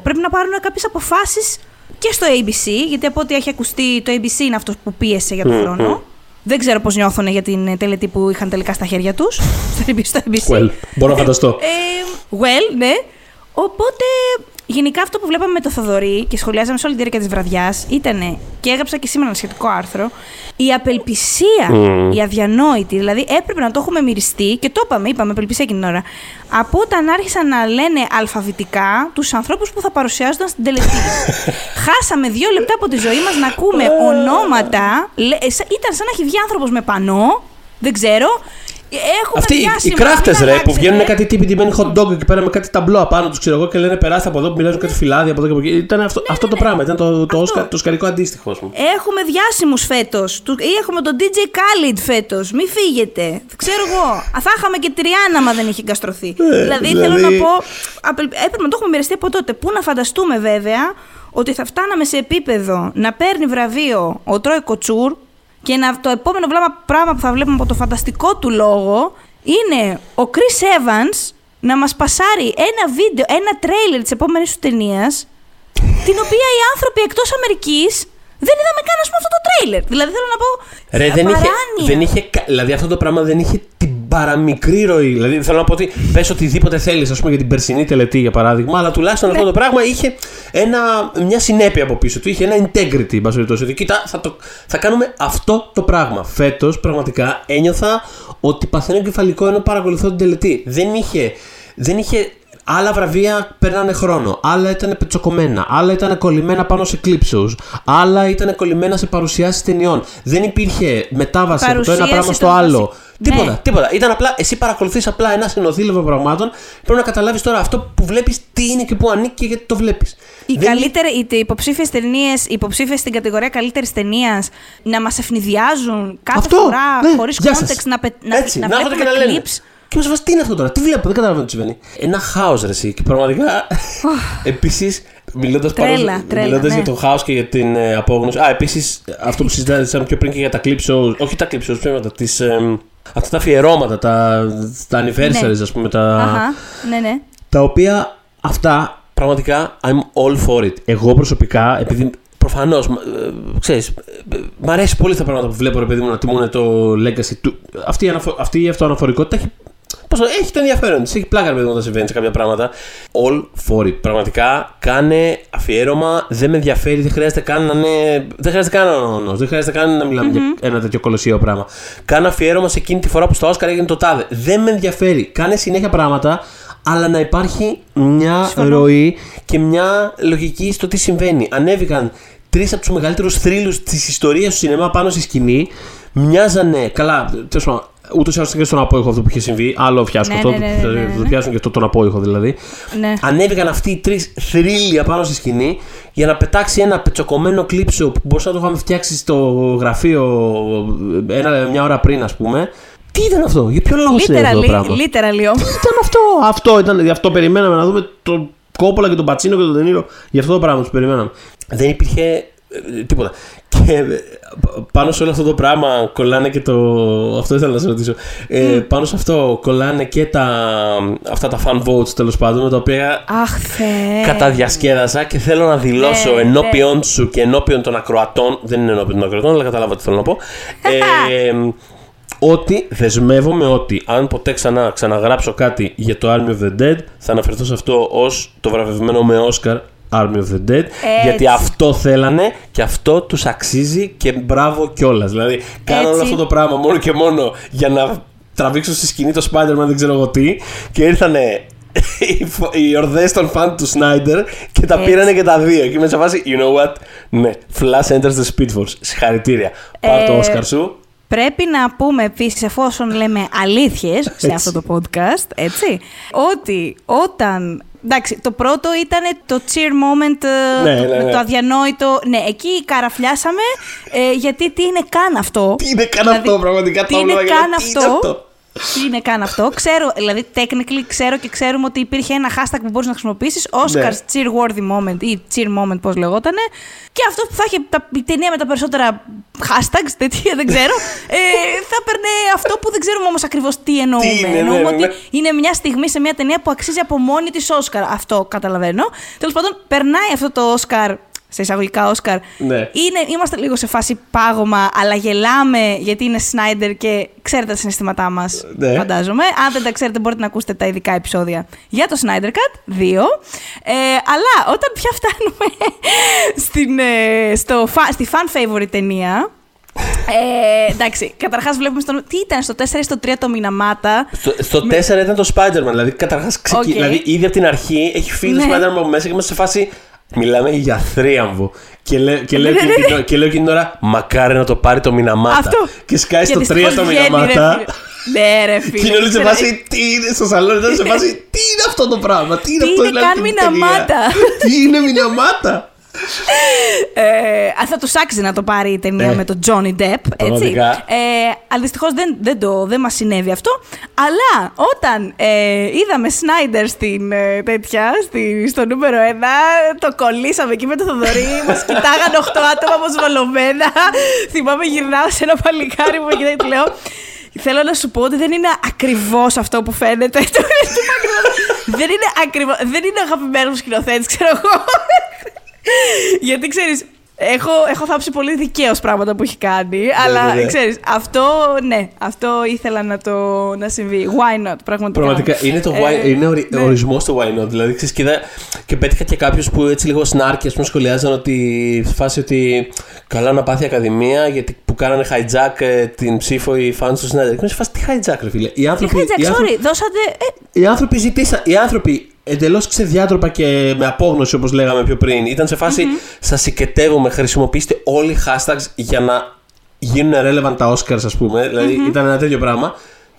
Πρέπει να πάρουν κάποιες αποφάσεις και στο ABC, γιατί από ό,τι έχει ακουστεί το ABC είναι αυτός που πίεσε για τον Μμμ. χρόνο. Δεν ξέρω πώς νιώθουν για την ε, τελετή που είχαν τελικά στα χέρια τους. Στο ABC. Well, μπορώ να φανταστώ. Ε, well, ναι. Οπότε, γενικά αυτό που βλέπαμε με το Θοδωρή και σχολιάζαμε σε όλη τη διάρκεια της βραδιάς ήταν, και έγραψα και σήμερα ένα σχετικό άρθρο, η απελπισία, Μμμ. η αδιανόητη. Δηλαδή, έπρεπε να το έχουμε μυριστεί και το είπαμε, είπαμε απελπισία εκείνη την ώρα. Από όταν άρχισαν να λένε αλφαβητικά τους ανθρώπους που θα παρουσιάζονταν στην τελετή. Χάσαμε δύο λεπτά από τη ζωή μας να ακούμε ονόματα. λέ- ε, σα- Ήταν σαν να έχει βγει άνθρωπος με πανό. Δεν ξέρω. Έχουμε Αυτοί οι, οι διάσημο, κράχτε μην ρε που αλλάξετε. βγαίνουν κάτι τύποι τιμένοι hot dog εκεί πέρα με κάτι ταμπλό απάνω τους ξέρω εγώ και λένε περάστε από εδώ που μιλάνε κάτι φυλάδια από εδώ και από εκεί. Ήταν αυτό, αυτό το πράγμα. Ήταν το, το, Ναι, Αυτό. Oscar- το σκαρικό αντίστοιχο, ας πούμε. Έχουμε διάσημους φέτος. Ή έχουμε τον DJ Khalid φέτος. Μην φύγετε. Ξέρω εγώ. Α, Θα είχαμε και Τριάννα, μα δεν είχε εγκαστρωθεί. δηλαδή, θέλω δηλαδή- να πω. απελ- Έπρεπε να το έχουμε μοιραστεί από τότε. Πού να φανταστούμε, βέβαια, ότι θα φτάναμε σε επίπεδο να παίρνει βραβείο ο Τρόι Κοτσούρ και να, το επόμενο βλάμα- πράγμα που θα βλέπουμε από το φανταστικό του λόγο είναι ο Chris Evans να μας πασάρει ένα βίντεο, ένα τρέιλερ της επόμενης του ταινίας την οποία οι άνθρωποι εκτός Αμερικής δεν είδαμε καν ας πούμε αυτό το τρέιλερ. Δηλαδή θέλω να πω. Ρε, δεν είχε, παράνοια. δεν είχε. κα- Δηλαδή αυτό το πράγμα δεν είχε την παραμικρή ροή. Δηλαδή θέλω να πω ότι πες οτιδήποτε θέλεις, ας πούμε, για την περσινή τελετή για παράδειγμα, αλλά τουλάχιστον αυτό το πράγμα είχε ένα, μια συνέπεια από πίσω του. Είχε ένα integrity, εν πάση περιπτώσει. Ότι κοίτα, θα, το, θα κάνουμε αυτό το πράγμα. Φέτος πραγματικά ένιωθα ότι παθαίνω εγκεφαλικό ενώ παρακολουθώ την τελετή. Δεν είχε. Δεν είχε Άλλα βραβεία παίρνανε χρόνο. Άλλα ήταν πετσοκομμένα. Άλλα ήταν κολλημένα πάνω σε clip shows. Άλλα ήταν κολλημένα σε παρουσιάσεις ταινιών. Δεν υπήρχε μετάβαση από το ένα Παρουσίαση πράγμα στο των άλλο. βασι- Τίποτα, Ναι. τίποτα. Ήταν απλά, εσύ παρακολουθείς απλά ένα συνοδήλευμα πραγμάτων. Πρέπει να καταλάβεις τώρα αυτό που βλέπεις τι είναι και πού ανήκει και γιατί το βλέπεις. Οι καλύτερε, οι υποψήφιες ταινίες, οι υποψήφιες στην κατηγορία καλύτερης ταινίας να μας ευνηδιάζουν κάθε Αυτό, φορά ναι, χωρίς γεια σας. context να, πε- να, Έτσι, να, να έρχονται βλέπουμε και να λένε. clips. Και μα βάζει τι είναι αυτό τώρα, τι βλέπω, δεν καταλαβαίνω τι συμβαίνει. Ένα χάο ρε εσύ. Και πραγματικά. Επίση, μιλώντα Τρέλα, τρέλα, μιλώντας ναι. για το χάο και για την ε, απόγνωση. Α, επίση αυτό που συζητήσαμε πιο πριν και για τα clip shows. Όχι τα clip shows, ψέματα. Τις, ε, αυτά τα αφιερώματα, τα, τα anniversaries, Ναι. α πούμε. Τα, Αχα, ναι, ναι. τα οποία αυτά πραγματικά I'm all for it. Εγώ προσωπικά, επειδή προφανώ, ε, ξέρει, μ' αρέσει πολύ τα πράγματα που βλέπω, ρε παιδί μου, να τιμούν το legacy του. Αυτή η, αναφο- αυτή η αυτοαναφορικότητα έχει Πώς, το- έχει το ενδιαφέρον τη. Έχει πλάκα ρε παιδί μου, όταν συμβαίνει σε κάποια πράγματα. All for it. Πραγματικά κάνε αφιέρωμα. Δεν με ενδιαφέρει. Δεν χρειάζεται καν να είναι. Δεν χρειάζεται καν να είναι ονός, Δεν χρειάζεται καν να μιλάμε για ένα τέτοιο κολοσσίο πράγμα. Κάνε αφιέρωμα σε εκείνη τη φορά που στο Όσκαρ έγινε το τάδε. Δεν με ενδιαφέρει. Κάνε συνέχεια πράγματα. Αλλά να υπάρχει μια Συμφωνώ. ροή και μια λογική στο τι συμβαίνει. Ανέβηκαν τρεις από τους μεγαλύτερους θρύλους της ιστορίας του σινεμά πάνω στη σκηνή. Μοιάζανε. Καλά, τέλος πάντων. Ούτως ή άλλως και στον απόϊχο αυτό που είχε συμβεί. Άλλο φιάσκο Ναι, αυτό. ναι, ναι, ναι, ναι, Θα ναι. το πιάσουν και αυτό τον απόϊχο δηλαδή. Ναι. Ανέβηκαν αυτοί οι τρεις θρύλοι πάνω στη σκηνή για να πετάξει ένα πετσοκομμένο κλίψο που μπορούσα να το είχαμε φτιάξει στο γραφείο ένα, μια ώρα πριν, ας πούμε. Τι ήταν αυτό, για ποιο λόγο συνέβη αυτό το Literally, πράγμα; literally όμως. Ήταν αυτό; Αυτό ήταν. Γι' αυτό περιμέναμε να δούμε τον Κόπολα και τον Πατσίνο και τον Τενήρο. Γι' αυτό το πράγμα τους περιμέναμε. Δεν υπήρχε ε, τίποτα. Και ε, πάνω σε όλο αυτό το πράγμα κολλάνε και το. Αυτό ήθελα να σα ρωτήσω. Ε, πάνω σε αυτό κολλάνε και τα. Αυτά τα fan votes τέλος πάντων, με τα οποία Αχ, Θεέ. καταδιασκέδασα και θέλω να δηλώσω Ναι, ενώπιον σου και ενώπιον των ακροατών. Δεν είναι ενώπιον των ακροατών, αλλά καταλάβατε τι θέλω να πω. ε, ότι δεσμεύομαι ότι αν ποτέ ξανά ξαναγράψω κάτι για το Army of the Dead, θα αναφερθώ σε αυτό ως το βραβευμένο με Oscar Army of the Dead. Γιατί αυτό θέλανε και αυτό τους αξίζει και μπράβο κιόλας. Δηλαδή, κάνανε όλο Έτσι. αυτό το πράγμα μόνο και μόνο για να τραβήξω στη σκηνή το Spider-Man, δεν ξέρω εγώ τι, και ήρθανε οι, φο- οι ορδές των φαν του Snyder και τα Έτσι. πήρανε και τα δύο. Και είμαι σε φάση, you know what, ναι, Flash enters the Speed Force. Συγχαρητήρια. Πάρ το Ε, Oscar σου. Πρέπει να πούμε επίσης, εφόσον λέμε αλήθειες σε Έτσι. αυτό το podcast, έτσι, ότι όταν. Εντάξει, το πρώτο ήταν το cheer moment, ε, Ναι, το, ναι, ναι. το αδιανόητο. Ναι, εκεί καραφλιάσαμε, ε, γιατί τι είναι καν αυτό; Τι είναι καν Δηλαδή, αυτό, πραγματικά Τι το είναι έβλεπα και καν λέω, τι είναι αυτό; Αυτό. Τι είναι καν αυτό; Ξέρω, δηλαδή, technically ξέρω και ξέρουμε ότι υπήρχε ένα hashtag που μπορούσε να χρησιμοποιήσεις. Ναι. Oscars cheer-worthy moment ή cheer moment, πώς λεγότανε. Και αυτό που θα είχε τα, η ταινία με τα περισσότερα hashtags, τέτοια δεν ξέρω, ε, θα έπαιρνε αυτό που δεν ξέρουμε όμως ακριβώς τι εννοούμε. Τι είναι, ναι, εννοούμε ναι, ότι ναι. είναι μια στιγμή σε μια ταινία που αξίζει από μόνη της Oscar. Αυτό καταλαβαίνω. Τέλος πάντων, περνάει αυτό το Oscar. Σε εισαγωγικά Όσκαρ. Ναι. Είναι, είμαστε λίγο σε φάση πάγωμα, αλλά γελάμε γιατί είναι Σνάιντερ και ξέρετε τα συναισθήματά μας. Ναι. Φαντάζομαι. Αν δεν τα ξέρετε, μπορείτε να ακούσετε τα ειδικά επεισόδια για το Snyder Cut. Δύο. Ε, αλλά όταν πια φτάνουμε στην, ε, στο, φα- στη fan favorite ταινία. Ε, εντάξει, καταρχάς βλέπουμε στον. Τι ήταν στο 4 ή στο 3 το Μιναμάτα. Στο, στο 4 ήταν το Spider-Man. Δηλαδή, καταρχάς, ξεκι... Οκ. δηλαδή, ήδη από την αρχή έχει φύγει το Ναι. Spider-Man από μέσα και είμαστε σε φάση. Μιλάμε για θρίαμβο. Και, λέ, και, λέω, Ναι, εκείνη ναι, ναι. την- και λέω εκείνη την ώρα, μακάρι να το πάρει το Μιναμάτα. Αυτό. Και σκάει στο 3 δυστυχώς το βγαίνει, ρε Μιναμάτα. φίλε. Ναι, ρε φίλε. Και είναι όλοι σε Ξέρω, φάση, τι είναι στο σαλόνι, ήταν σε φάση, τι είναι αυτό το πράγμα, τι είναι Τι αυτό είναι δηλαδή, καν την ταινία. Μιναμάτα. Τι είναι Μιναμάτα. Ε, α, θα τους άξιζε να το πάρει η ταινία Ναι. με τον Johnny Depp. Έτσι. Πραγματικά. Ε, αλλά δυστυχώς δεν, δεν, το, δεν μας συνέβη αυτό. Αλλά όταν ε, είδαμε Σνάιντερ στην ε, τέτοια, στη, στο νούμερο 1, το κολλήσαμε εκεί με το Θοδωρή. Μας κοιτάγανε 8 άτομα αποσβολωμένα. Θυμάμαι γυρνάω σε ένα παλικάρι που με κοιτάει και του λέω. Θέλω να σου πω ότι δεν είναι ακριβώς αυτό που φαίνεται. Του είπα ακριβώς, δεν είναι ακριβώς. Δεν είναι αγαπημένος μου σκηνοθέτης, ξέρω εγώ. Γιατί ξέρεις, έχω, έχω θάψει πολύ δικαίως πράγματα που έχει κάνει. αλλά ναι, ναι. ξέρεις, αυτό ναι, αυτό ήθελα να το να συμβεί. Why not, πραγματικά. Πραγματικά είναι, το Ε, why, είναι ο ναι. ορισμός του why not. Δηλαδή, ξέρεις, και, είδα- και πέτυχα και κάποιου που έτσι λίγο σνάρκι ας πούμε, σχολιάζαν ότι στη φάση ότι καλά να πάθει η Ακαδημία γιατί που κάνανε hijack ε, την ψήφο οι fans του Snyder. Και είμαι σε φάση τι hijack, ρε φίλε; Οι Τι άνθρωποι, οι hijack, άνθρωποι, sorry, δώσατε. Ε, οι άνθρωποι ζητήσαν. Οι άνθρωποι εντελώς ξεδιάντροπα και με απόγνωση όπως λέγαμε πιο πριν ήταν σε φαση Σας συγκετεύομαι, χρησιμοποιήστε όλοι hashtags για να γίνουν relevant τα Oscars, ας πούμε. δηλαδη ήταν ένα τέτοιο πράγμα.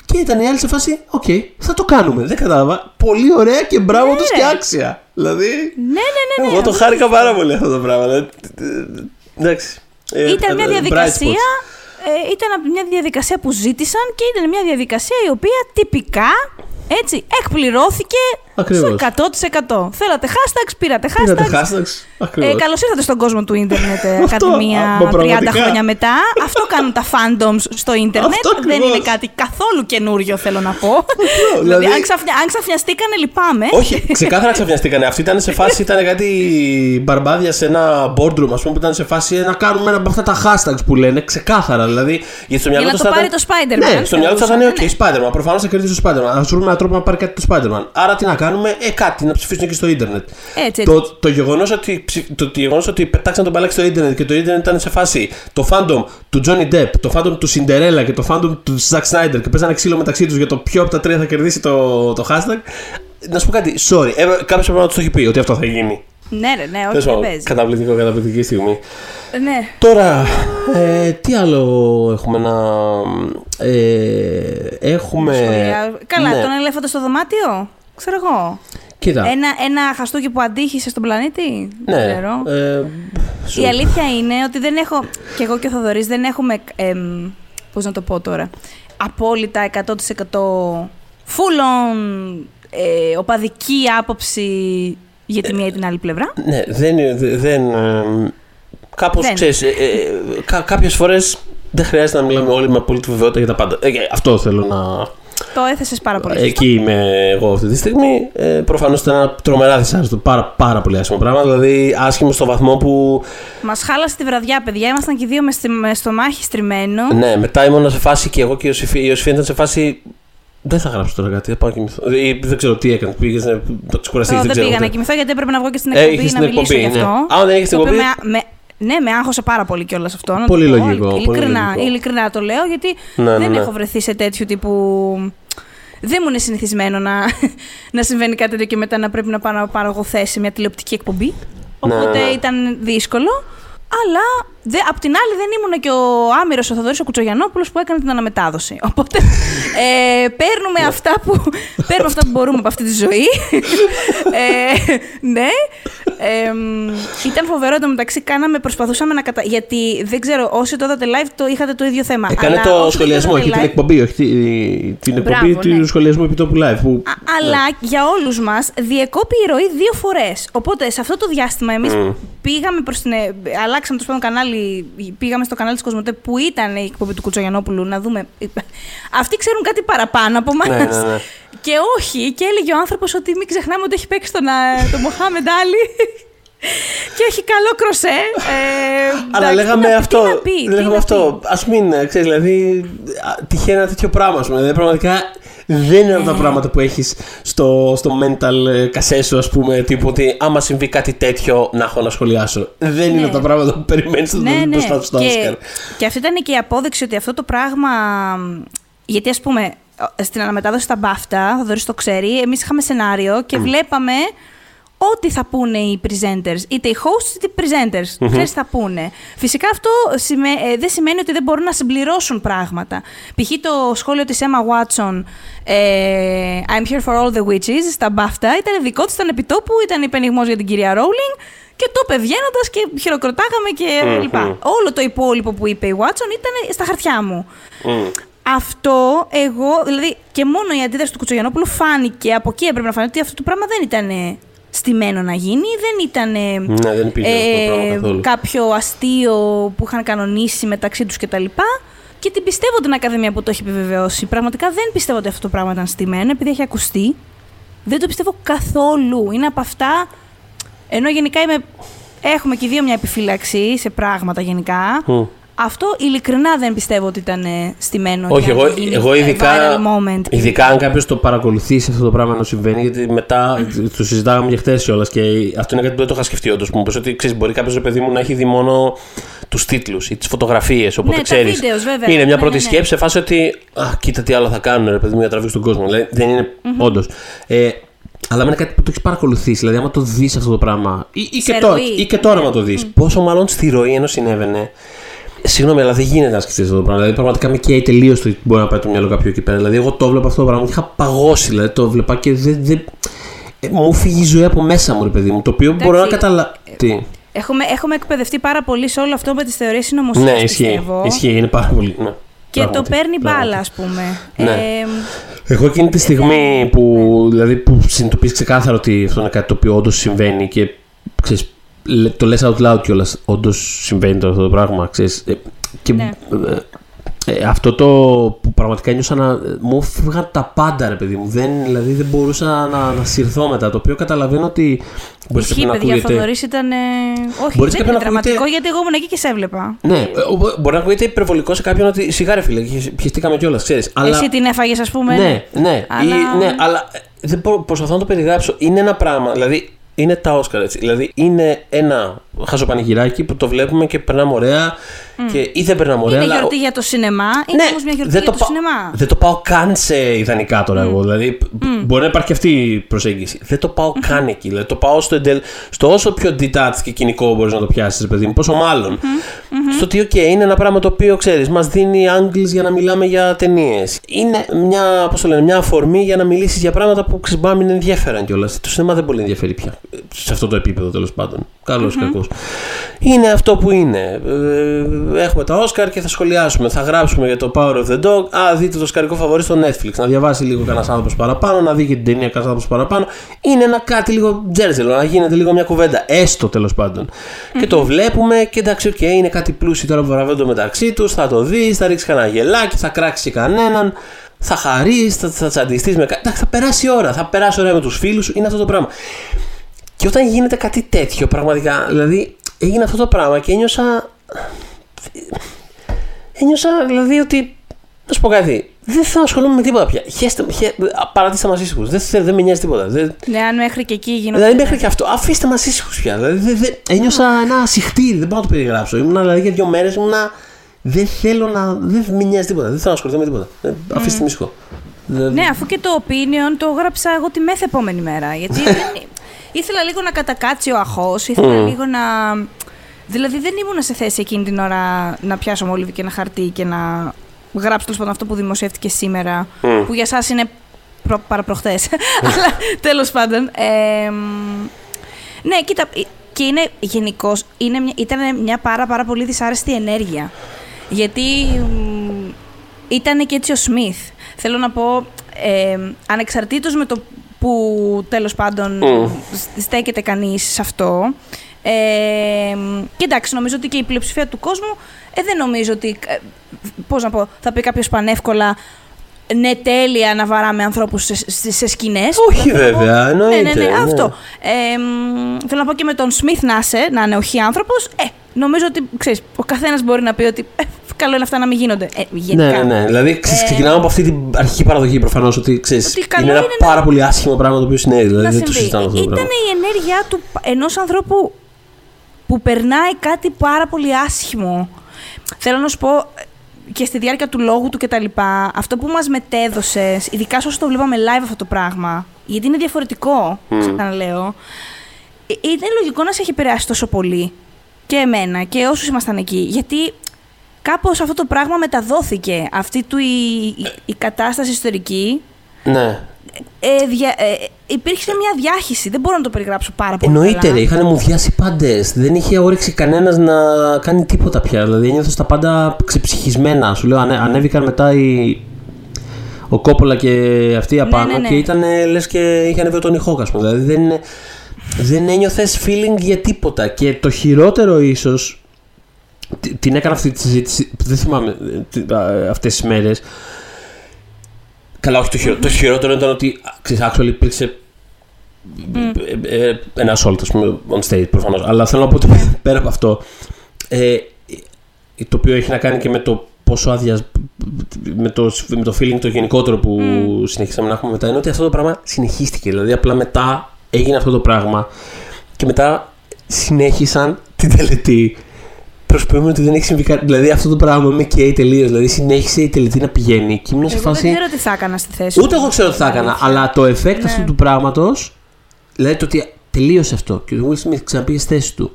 Και ήταν οι άλλοι σε φάση, οκ, θα το κάνουμε. Δεν κατάλαβα. Πολύ ωραία και μπράβο Ναι, τους ρε. και άξια. Δηλαδή. ναι, ναι, ναι. ναι. εγώ το χάρηκα πάρα πολύ αυτό το πράγμα. δηλαδή, Εντάξει. Ε, Ήταν μια ε, bright διαδικασία. spots. Ε, ήταν μια διαδικασία που ζήτησαν και ήταν μια διαδικασία η οποία τυπικά έτσι εκπληρώθηκε Ακριβώς. Στο 100%. Θέλατε hashtags, πήρατε Πήρατε hashtags. hashtags. Ε, Ακριβώς. Καλώς ήρθατε στον κόσμο του ίντερνετ, ε, Αυτό, Ακαδημία α, μα 30 πραγματικά. χρόνια μετά. Αυτό κάνουν τα fandoms στο ίντερνετ. Αυτό Δεν ακριβώς. είναι κάτι καθόλου καινούριο, θέλω να πω. δηλαδή, δηλαδή- αν, ξαφνια, αν ξαφνιαστήκανε, λυπάμαι. Όχι, ξεκάθαρα ξαφνιαστήκανε. Αυτή ήταν σε φάση, ήταν κάτι μπαρμπάδια σε ένα boardroom, ας πούμε, που ήταν σε φάση να κάνουμε ένα από αυτά τα hashtags που λένε. Ξεκάθαρα δηλαδή. Γιατί στο Για μυαλό να τους το θα πάρει ήταν- το Spider-Man. Ναι, στο μυαλό τους θα ήταν θεωρούσαν, OK, Spider-Man. Προφανώς θα κερδίσει το Spider-Man. Α βρούμε έναν τρόπο να πάρει κάτι το Spider-Man. Άρα τι να κάνουμε, ε, κάτι να ψηφίσουν εκεί στο Ιντερνετ. Έτσι, έτσι. Το, το γεγονός ότι, ψη- το, το γεγονός ότι πετάξαν τον μπαλάκι στο Ιντερνετ και το Ιντερνετ ήταν σε φάση το fandom του Johnny Depp, το fandom του Cinderella και το fandom του Zack Snyder και παίζανε ξύλο μεταξύ τους για το ποιο από τα τρία θα κερδίσει το, το hashtag. Να σου πω κάτι, sorry, ε, κάποιος πρέπει να τους το έχει πει ότι αυτό θα γίνει. Ναι, ρε, ναι, όχι, Τέλος δεν πάντων, παίζει. Καταπληκτικό, καταπληκτική στιγμή. Ναι. Τώρα, ε, τι άλλο έχουμε να. Ε, έχουμε. Σχολεία. Καλά, ναι. τον ελέφαντα στο δωμάτιο; Ξέρω εγώ. Κοίτα. Ένα, ένα χαστούκι που αντίχησε στον πλανήτη. ναι. Δεν ξέρω. Ε, σου- Η αλήθεια είναι ότι δεν έχω, και εγώ και ο Θοδωρής δεν έχουμε, εμ, πώς να το πω τώρα, απόλυτα 100% full on ε, οπαδική άποψη για τη μία ή την άλλη πλευρά. Ναι, δεν. είναι- δεν ε, κάπως, Δεν. ξέρεις, ε, ε, κα, κάποιες φορές δεν χρειάζεται να μιλάμε όλοι με απόλυτη βεβαιότητα για τα πάντα. Ε, αυτό θέλω να. Το έθεσες πάρα πολύ. σωστά. Εκεί είμαι εγώ αυτή τη στιγμή. Ε, Προφανώς ήταν ένα τρομερά δυσάρεστο. Πάρα, πάρα πολύ άσχημο πράγμα. Δηλαδή, άσχημο στο βαθμό που. Μας χάλασε τη βραδιά, παιδιά. Ήμασταν και οι δύο με, στη- με στο μάχη στριμμένο. Ναι, μετά ήμουν σε φάση και εγώ και η Ιωσήφη, η Ιωσήφη ήταν σε φάση. Δεν θα γράψω τώρα κάτι, θα πάω να κοιμηθώ. Ή δεν ξέρω τι έκανε. Πήγες να το ξεκουραστεί. Εγώ Δεν δεν ξέρω. πήγα να ούτε. κοιμηθώ γιατί έπρεπε να βγω και στην Ε, εκπομπή είχες να την μιλήσω εκπομπή, γι' ναι. αυτό. Α, δεν έχεις την Το οποίο εκπομπή; Με, με, ναι, με άγχωσε πάρα πολύ κιόλας αυτό. να το Πολύ πω. λογικό, πολύ Ειλικρινά, λογικό. ειλικρινά το λέω γιατί Ναι, ναι, δεν ναι. έχω βρεθεί σε τέτοιου τύπου. Δεν μου είναι συνηθισμένο να, να συμβαίνει κάτι τέτοιο και μετά να πρέπει να πάω να πάρω εγώ θέση σε μια τηλεοπτική εκπομπή. Ναι, Οπότε ναι. ήταν δύσκολο. Αλλά δε, απ' την άλλη δεν ήμουν και ο Άμυρος ο Θοδωρής ο Κουτσογιαννόπουλος που έκανε την αναμετάδοση. Οπότε ε, παίρνουμε, αυτά που, παίρνουμε αυτά που μπορούμε από αυτή τη ζωή. ε, ναι. Ε, μ, ήταν φοβερό εντωμεταξύ. Κάναμε, προσπαθούσαμε να κατα... Γιατί δεν ξέρω, όσοι το είδατε live το είχατε το ίδιο θέμα. Έκανε Αλλά το όσοι δεν σχολιασμό, είδατε έχει την live- εκπομπή, όχι τη- την εκπομπή Μπράβο, του ναι. σχολιασμού επιτόπου live. Που... Α- αλλά για όλους μας διεκόπη η ροή δύο φορές. Οπότε σε αυτό το διάστημα εμείς Μμ. πήγαμε προς την... ε, Αλλάξαμε το πάντων κανάλι, πήγαμε στο κανάλι της Κοσμοτέ που ήταν η εκπομπή του Κουτσογιαννόπουλου να δούμε... Αυτοί ξέρουν κάτι παραπάνω από εμάς. Ναι, ναι, ναι. Και όχι, και έλεγε ο άνθρωπος ότι μην ξεχνάμε ότι έχει παίξει τον, α, τον Μοχάμεντ Άλλη. και έχει καλό κροσέ. Ε, Αλλά εντάξει, λέγαμε τι να- αυτό. Τι να πει, τι λέγαμε να αυτό. πει. Α μην, ε, ξέρεις, δηλαδή. α, Τυχαίνει ένα τέτοιο πράγμα, ας πούμε. Δηλαδή, πραγματικά δεν είναι από Ναι. τα πράγματα που έχεις στο, στο mental ε, κασέ σου, ας πούμε. Τύπου ότι άμα συμβεί κάτι τέτοιο να έχω να σχολιάσω. Δεν είναι Ναι. από τα πράγματα που περιμένεις στο ναι, ναι. μπροστά στο και, Όσκαρ. και αυτή ήταν και η απόδειξη ότι αυτό το πράγμα. Γιατί ας πούμε, στην αναμετάδοση στα μπάφτα, ο Δωρής το ξέρει, εμείς είχαμε σενάριο και βλέπαμε ό,τι θα πούνε οι presenters, είτε οι hosts είτε οι presenters. Ξέρεις τι θα πούνε. Φυσικά αυτό σημαι- ε, δεν σημαίνει ότι δεν μπορούν να συμπληρώσουν πράγματα. Π.χ. το σχόλιο της Emma Watson ε, I'm here for all the witches στα BAFTA ήταν δικό της, ήταν επιτόπου, ήταν υπενιγμός για την κυρία Rowling και το είπε βγαίνοντα και χειροκροτάγαμε και Μμμ. λοιπά. Όλο το υπόλοιπο που είπε η Watson ήταν στα χαρτιά μου. Μμ. Αυτό εγώ, δηλαδή και μόνο η αντίδραση του Κουτσογιανόπουλου φάνηκε, από εκεί έπρεπε να φανεί ότι αυτό το πράγμα δεν ήταν στημένο να γίνει, δεν ήταν Ναι, δεν υπήρχε αυτό το πράγμα καθόλου. κάποιο αστείο που είχαν κανονίσει μεταξύ τους κτλ. Και την πιστεύω την Ακαδημία που το έχει επιβεβαιώσει. Πραγματικά δεν πιστεύω ότι αυτό το πράγμα ήταν στημένο, επειδή έχει ακουστεί. Δεν το πιστεύω καθόλου. Είναι από αυτά. Ενώ γενικά είμαι, έχουμε και οι δύο μια επιφύλαξη σε πράγματα γενικά. Μμ. Αυτό ειλικρινά δεν πιστεύω ότι ήταν ε, στημένο. Όχι, για να εγώ, γίνει, εγώ ε, ειδικά, viral moment. ειδικά αν κάποιος το παρακολουθήσει αυτό το πράγμα να συμβαίνει, γιατί μετά το συζητάγαμε και χθες κιόλας και αυτό είναι κάτι που δεν το είχα σκεφτεί όντως. Μου είπε ότι ξέρεις, μπορεί κάποιος ρε παιδί μου να έχει δει μόνο τους τίτλους ή τις φωτογραφίες. Οπότε τα ξέρεις. βίντεος, βέβαια. Είναι μια Ναι, πρώτη ναι, ναι. σκέψη σε φάση ότι. Α, κοίτα τι άλλο θα κάνουν, ρε παιδί μου, για να τραβήξουν τον κόσμο. Δηλαδή, δεν είναι όντως. Ε, αλλά με είναι κάτι που το έχεις παρακολουθήσει. Δηλαδή, άμα το δεις αυτό το πράγμα. ή, ή, Σε και, τώρα, ροή. ή και τώρα να το δεις. Πόσο μάλλον στη ροή ενώ συνέβαινε. Συγγνώμη, αλλά δεν γίνεται να σκεφτείς αυτό το πράγμα. Δηλαδή, πραγματικά με καίει τελείως το ότι μπορεί να πάει το μυαλό κάποιου εκεί πέρα. Δηλαδή, εγώ το βλέπα αυτό το πράγμα και είχα παγώσει. Δηλαδή, το βλέπα και δεν. δεν... Ε, μου φύγει η ζωή από μέσα μου, ρε παιδί μου. Το οποίο μπορώ να Εντάξει, καταλάβω. Τι; Έχουμε, έχουμε εκπαιδευτεί πάρα πολύ σε όλο αυτό με τις θεωρίες συνωμοσίας. Ναι, ισχύει. Ισχύει, είναι πάρα πολύ. Ναι. Και το Πράγματι, παίρνει πράγματι. μπάλα, ας πούμε. Ναι. Ε, Εγώ εκείνη τη στιγμή που, δηλαδή, που συνειδητοποιείς ξεκάθαρο ότι αυτό είναι κάτι το οποίο όντως συμβαίνει και ξέρεις, λέ- το λες out loud κιόλας. Όντως συμβαίνει το- αυτό το πράγμα. Ξέρεις, ε, και, Ναι. ε, ε, αυτό το που πραγματικά νιώσα να. Μου φύγαν τα πάντα, ρε παιδί μου. Δεν, δηλαδή δεν μπορούσα να, να συρθώ μετά. Το οποίο καταλαβαίνω ότι. Μπορείς Ισχύει, κάποιον να παιδιά, ακούγεται. Θοδωρής ήταν. ε, Όχι, Μπορείς δεν κάποιον είναι να ακούγεται- δραματικό, γιατί εγώ ήμουν εκεί και σε έβλεπα. Ναι, ε, ο- μπορεί να ακούγεται υπερβολικό σε κάποιον ότι σιγάρε φίλε, χ- πιεστήκαμε κιόλας, ξέρεις. Αλλά... Εσύ την έφαγες, ας πούμε. Ναι, ναι, Αλλά- Ή, ναι, αλλά ε, δεν μπορώ, προσπαθώ να το περιγράψω. Είναι ένα πράγμα, δηλαδή είναι τα Όσκαρ έτσι. Δηλαδή είναι ένα χαζοπανηγυράκι που το βλέπουμε και περνάμε ωραία και ή δεν περνάμε ωραία. Είναι αλλά- γιορτή για το σινεμά, είναι όμως μια γιορτή δεν για το, πα- σινεμά; Δεν το πάω καν σε ιδανικά τώρα εγώ. Δηλαδή, μπορεί να υπάρχει και αυτή η προσέγγιση. Δεν το πάω καν εκεί. Δηλαδή, το πάω στο, εντελ, στο όσο πιο detached και κοινικό μπορείς να το πιάσεις, παιδί μου. Πόσο μάλλον. Στο ότι, OK, είναι ένα πράγμα το οποίο ξέρεις, μας δίνει angles για να μιλάμε για ταινίες. Είναι μια, πώς το λένε, μια αφορμή για να μιλήσεις για πράγματα που ξεμπά μην ενδιαφέραν κιόλας. Το σινεμά δεν πολύ ενδιαφέρει πια. Σε αυτό το επίπεδο τέλος πάντων. Καλός ή κακός. Είναι αυτό που είναι. Ε, έχουμε τα Όσκαρ και θα σχολιάσουμε. Θα γράψουμε για το Power of the Dog. Α, δείτε το σκαρικό φαβορή στο Netflix. Να διαβάσει λίγο κανένας άνθρωπος παραπάνω, να δει και την ταινία κανένας άνθρωπος παραπάνω. Είναι ένα κάτι λίγο τζέρτζελο, να γίνεται λίγο μια κουβέντα. Έστω τέλος πάντων. Και το βλέπουμε και εντάξει, οκ, είναι κάτι πλούσιοι τώρα που βραβεύονται μεταξύ τους. Θα το δεις, θα ρίξεις κανένα γελάκι, θα κράξεις κανέναν. Θα χαρείς, θα, θα τσαντιστείς με κάτι. Εντάξει, θα περάσει η ώρα. Θα περάσει ώρα με τους φίλους σου. Είναι αυτό το πράγμα. Και όταν γίνεται κάτι τέτοιο, πραγματικά, δηλαδή έγινε αυτό το πράγμα και ένιωσα. Ένιωσα δηλαδή ότι. Να σου πω κάτι. Δεν θέλω να ασχολούμαι με τίποτα πια. Χέστε, χε, παρατήστε μας ήσυχους. Δεν, θε- δεν με νοιάζει τίποτα. Δεν, Ναι, αν μέχρι και εκεί γίνονται. δηλαδή μέχρι και αυτό. Αφήστε μας ήσυχους πια. Δηλαδή, δεν, δεν, ένιωσα ένα συχτήρι. Δεν μπορώ να το περιγράψω. Ήμουν δηλαδή για δύο μέρες ήμουνα. Δεν θέλω να. Δεν με νοιάζει τίποτα. Δεν θέλω να ασχοληθώ με τίποτα. Ε, Αφήστε με ήσυχο. Δεν- Ναι, αφού και το opinion το έγραψα εγώ τη μεθ επόμενη μέρα. Γιατί δεν... ήθελα λίγο να κατακάτσει ο αχώ, ήθελα λίγο να. Δηλαδή δεν ήμουν σε θέση εκείνη την ώρα να πιάσω μόλιβι και ένα χαρτί και να γράψω τέλος πάντων αυτό που δημοσιεύτηκε σήμερα. Που για εσά είναι προ... παραπροχθέ. Αλλά τέλος πάντων. ε, μ, ναι, κοίτα. ε, Και είναι γενικώς ήταν μια πάρα, πάρα πολύ δυσάρεστη ενέργεια. Γιατί μ, ήταν και έτσι ο Σμιθ. Θέλω να πω, ε, ανεξαρτήτως με το που τέλος πάντων σ- στέκεται κανείς σε αυτό, ε, και εντάξει, νομίζω ότι και η πλειοψηφία του κόσμου, ε, δεν νομίζω ότι, ε, πώς να πω, θα πει κάποιος πανεύκολα, ναι, τέλεια να βαράμε ανθρώπους σε, σε, σε σκηνές. Όχι βέβαια, Ναι, εννοείται. ναι, ναι, ναι. αυτό. Ε, μ, θέλω να πω και με τον Σμιθ να είσαι, να είναι όχι άνθρωπος, ε, νομίζω ότι, ξέρεις, ο καθένας μπορεί να πει ότι ε, καλό είναι αυτά να μην γίνονται. Ε, γενικά. Ναι, ναι, ναι. Δηλαδή ξε- Ε, ξεκινάμε από αυτή την αρχική παραδοχή προφανώς ότι ξέρεις, Ότι καλό είναι ένα είναι να- πάρα πολύ άσχημο πράγμα το οποίο συνέβη. Δηλαδή να δεν το συμβεί. συζητάμε αυτό το Ήταν πράγμα. η ενέργειά του ενός ανθρώπου που περνάει κάτι πάρα πολύ άσχημο. Θέλω να σου πω ε, και στη διάρκεια του λόγου του κτλ. Αυτό που μας μετέδωσε, ειδικά όσο το βλέπαμε live αυτό το πράγμα, γιατί είναι διαφορετικό, ξαναλέω, ε, είναι λογικό να σε έχει επηρεάσει τόσο πολύ. Και εμένα και όσους ήμασταν εκεί. Γιατί κάπως αυτό το πράγμα μεταδόθηκε. Αυτή του η, η, η κατάσταση ιστορική Ναι. Ε, δια, ε, υπήρξε μια διάχυση. Δεν μπορώ να το περιγράψω πάρα πολύ. Εννοείται, καλά. ρε, είχαν μουδιάσει πάντες. Δεν είχε όρεξη κανένας να κάνει τίποτα πια. Δηλαδή ένιωθες τα πάντα ξεψυχισμένα. Σου λέω, ανε, ανέβηκαν μετά οι. Ο Κόπολα και αυτοί απάνω ναι, ναι. και ήταν λες και είχε ανέβει τον ηχό, ας πούμε. Δηλαδή δεν, δεν ένιωθες feeling για τίποτα. Και το χειρότερο ίσως. Την έκανα αυτή τη συζήτηση. Δεν θυμάμαι αυτές τις μέρες. Καλά, όχι το χειρότερο. Το χειρότερο ήταν ότι ξέρεις, actually υπήρξε ε, ε, ένα assault, ας πούμε, on stage προφανώς. Αλλά θέλω να πω ότι πέρα από αυτό, ε, το οποίο έχει να κάνει και με το πόσο άδεια. Με το, με το feeling το γενικότερο που συνεχίσαμε να έχουμε μετά, είναι ότι αυτό το πράγμα συνεχίστηκε. Δηλαδή, απλά μετά έγινε αυτό το πράγμα και μετά συνέχισαν την τελετή. Προσποιούμε ότι δεν έχει συμβεί κάτι. Δηλαδή, αυτό το πράγμα με καίει τελείως. Δηλαδή, συνέχισε η τελετή να πηγαίνει και ήμουν σε Εγώ φάση. δεν ξέρω τι θα έκανα στη θέση Ούτε του. εγώ ξέρω τι θα έκανα, Αλήθεια. αλλά το effect Ναι. αυτού του πράγματος. Δηλαδή το ότι τελείωσε αυτό και ο Will Smith ξαναπήγε στη θέση του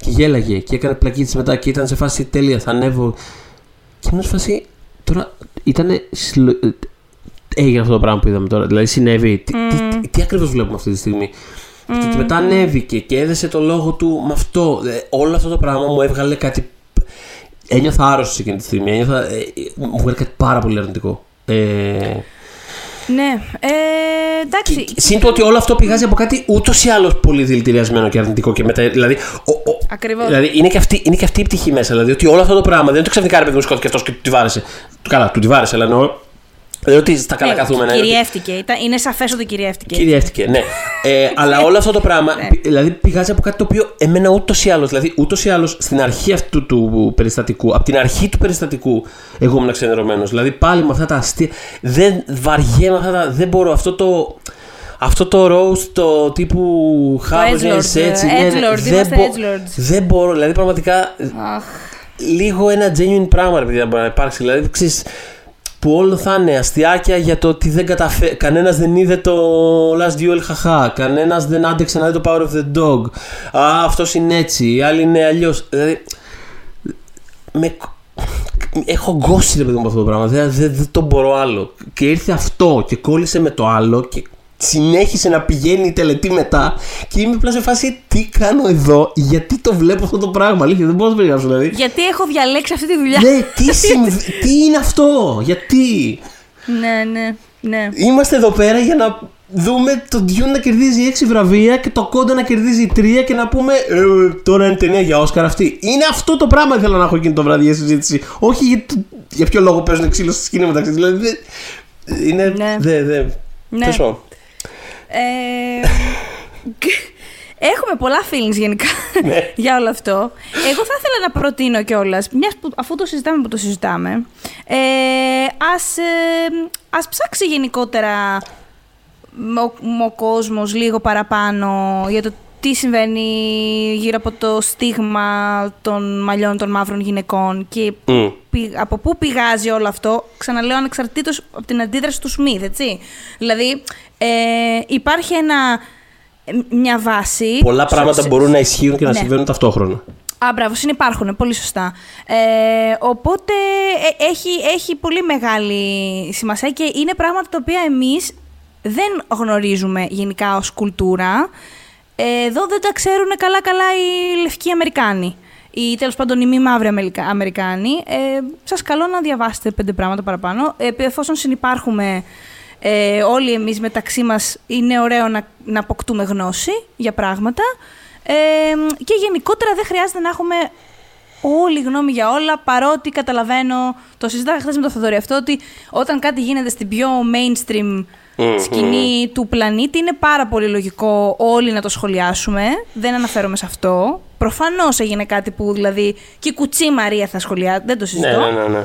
και γέλαγε και έκανε πλακίτη μετά και ήταν σε φάση τέλεια, θα ανέβω. Και ήμουν σε φάση. Τώρα ήταν. Έγινε αυτό το πράγμα που είδαμε τώρα. Δηλαδή συνέβη. Τι, τι, τι, τι ακριβώς βλέπουμε αυτή τη στιγμή; Το ότι μετά ανέβηκε και έδεσε το λόγο του με αυτό. Ε, όλο αυτό το πράγμα μου έβγαλε κάτι. ένιωθα άρρωστος εκείνη τη στιγμή. Ένιωθα, ε, μου βγαίνει κάτι πάρα πολύ αρνητικό. Ε, Ναι. Ε, εντάξει. Συν το ότι όλο αυτό πηγάζει από κάτι ούτως ή άλλως πολύ δηλητηριασμένο και αρνητικό και μετά. Δηλαδή, ο, ο, Ακριβώς. δηλαδή είναι, και αυτή, είναι και αυτή η πτυχή μέσα. Δηλαδή ότι όλο αυτό το πράγμα δεν είναι το ξαφνικά ρε παιδί μου σκότωθηκε αυτός και του τη βάρεσε. Καλά, του τη βάρεσε, αλλά εννοώ. Δηλαδή ότι στα καλά Ε, καθούμενα. είναι ότι- Κυριεύτηκε. Ήταν- Είναι σαφές ότι κυριεύτηκε. Κυριεύτηκε, ναι. Ε, αλλά όλο αυτό το πράγμα πη- δηλαδή, πηγάζει από κάτι το οποίο εμένα ούτως ή άλλως. Δηλαδή, ούτως ή άλλως στην αρχή αυτού του περιστατικού, από την αρχή του περιστατικού, εγώ ήμουν ξενερωμένο. Δηλαδή, πάλι με αυτά τα αστεία. Δεν βαριέμαι αυτά τα. Δεν μπορώ αυτό το. Αυτό το roast το τύπου Χάβος edgelord, έτσι. ε, ναι, ναι, edgelord, δεν, είμαστε μπο- edgelords. δεν μπορώ. Δηλαδή, πραγματικά Αχ. λίγο ένα genuine πράγμα ρε παιδιά μπορεί να υπάρξει. Δηλαδή, ξέρεις, που όλο θα είναι αστιάκια για το ότι δεν καταφέρει. Κανένας δεν είδε το Last Duel, χαχά. Κανένας δεν άντεξε να δει το Power of the Dog. Α, αυτός είναι έτσι. Οι άλλοι είναι αλλιώς. Δηλαδή. Με... Έχω γκώσει ρε παιδί μου από αυτό το πράγμα. Δεν, δεν, δεν το μπορώ άλλο. Και ήρθε αυτό και κόλλησε με το άλλο και συνέχισε να πηγαίνει η τελετή μετά. Και είμαι απλά σε φάση τι κάνω εδώ, γιατί το βλέπω αυτό το πράγμα. Αλήθεια, δεν μπορώ να το περιγράψω δηλαδή. Γιατί έχω διαλέξει αυτή τη δουλειά. Ναι, τι, συμβ- τι είναι αυτό, γιατί; ναι, ναι. ναι. Είμαστε εδώ πέρα για να δούμε το Dune να κερδίζει 6 βραβεία και το Κόντα να κερδίζει 3 και να πούμε ε, τώρα είναι ταινία για Όσκαρ αυτή. Είναι αυτό το πράγμα που θέλω να έχω εκείνη το βράδυ για συζήτηση. Όχι για, το- για ποιο λόγο παίζουν ξύλο στη σκηνή μεταξύ. Δηλαδή, δεν- είναι. Ναι. Δε, δε. Ναι. Τέλος πάντων. Ε, Έχουμε πολλά feelings γενικά Ναι. για όλο αυτό. Εγώ θα ήθελα να προτείνω κιόλας, μιας που αφού το συζητάμε που το συζητάμε, ε, ας, ε, ας ψάξει γενικότερα ο, ο κόσμος λίγο παραπάνω για το τι συμβαίνει γύρω από το στίγμα των μαλλιών των μαύρων γυναικών και Μμ. Πη- από πού πηγάζει όλο αυτό, ξαναλέω ανεξαρτήτως από την αντίδραση του Σμιθ, έτσι. Δηλαδή, ε, υπάρχει ένα, ε, μια βάση... Πολλά πράγματα σε- μπορούν να ισχύουν και να Ναι. συμβαίνουν ταυτόχρονα. Α, μπράβο, συνυπάρχουν, πολύ σωστά. Ε, οπότε ε, έχει, έχει πολύ μεγάλη σημασία και είναι πράγματα τα οποία εμείς δεν γνωρίζουμε γενικά ως κουλτούρα. Ε, εδώ δεν τα ξέρουν καλά-καλά οι λευκοί Αμερικάνοι ή τέλος πάντων οι μη μαύροι Αμερικα- Αμερικάνοι. Ε, σας καλώ να διαβάσετε πέντε πράγματα παραπάνω. Ε, εφόσον συνυπάρχουμε ε, όλοι εμείς μεταξύ μας, είναι ωραίο να, να αποκτούμε γνώση για πράγματα. Ε, και γενικότερα δεν χρειάζεται να έχουμε όλη γνώμη για όλα, παρότι καταλαβαίνω, το συζητάγα χθες με τον Θοδωρή αυτό, ότι όταν κάτι γίνεται στην πιο mainstream Μμμ. σκηνή του πλανήτη, είναι πάρα πολύ λογικό όλοι να το σχολιάσουμε. Δεν αναφέρομαι σε αυτό. Προφανώς έγινε κάτι που δηλαδή και η κουτσή Μαρία θα σχολιάσει, δεν το Ναι, συζητώ. ναι, ναι. ναι.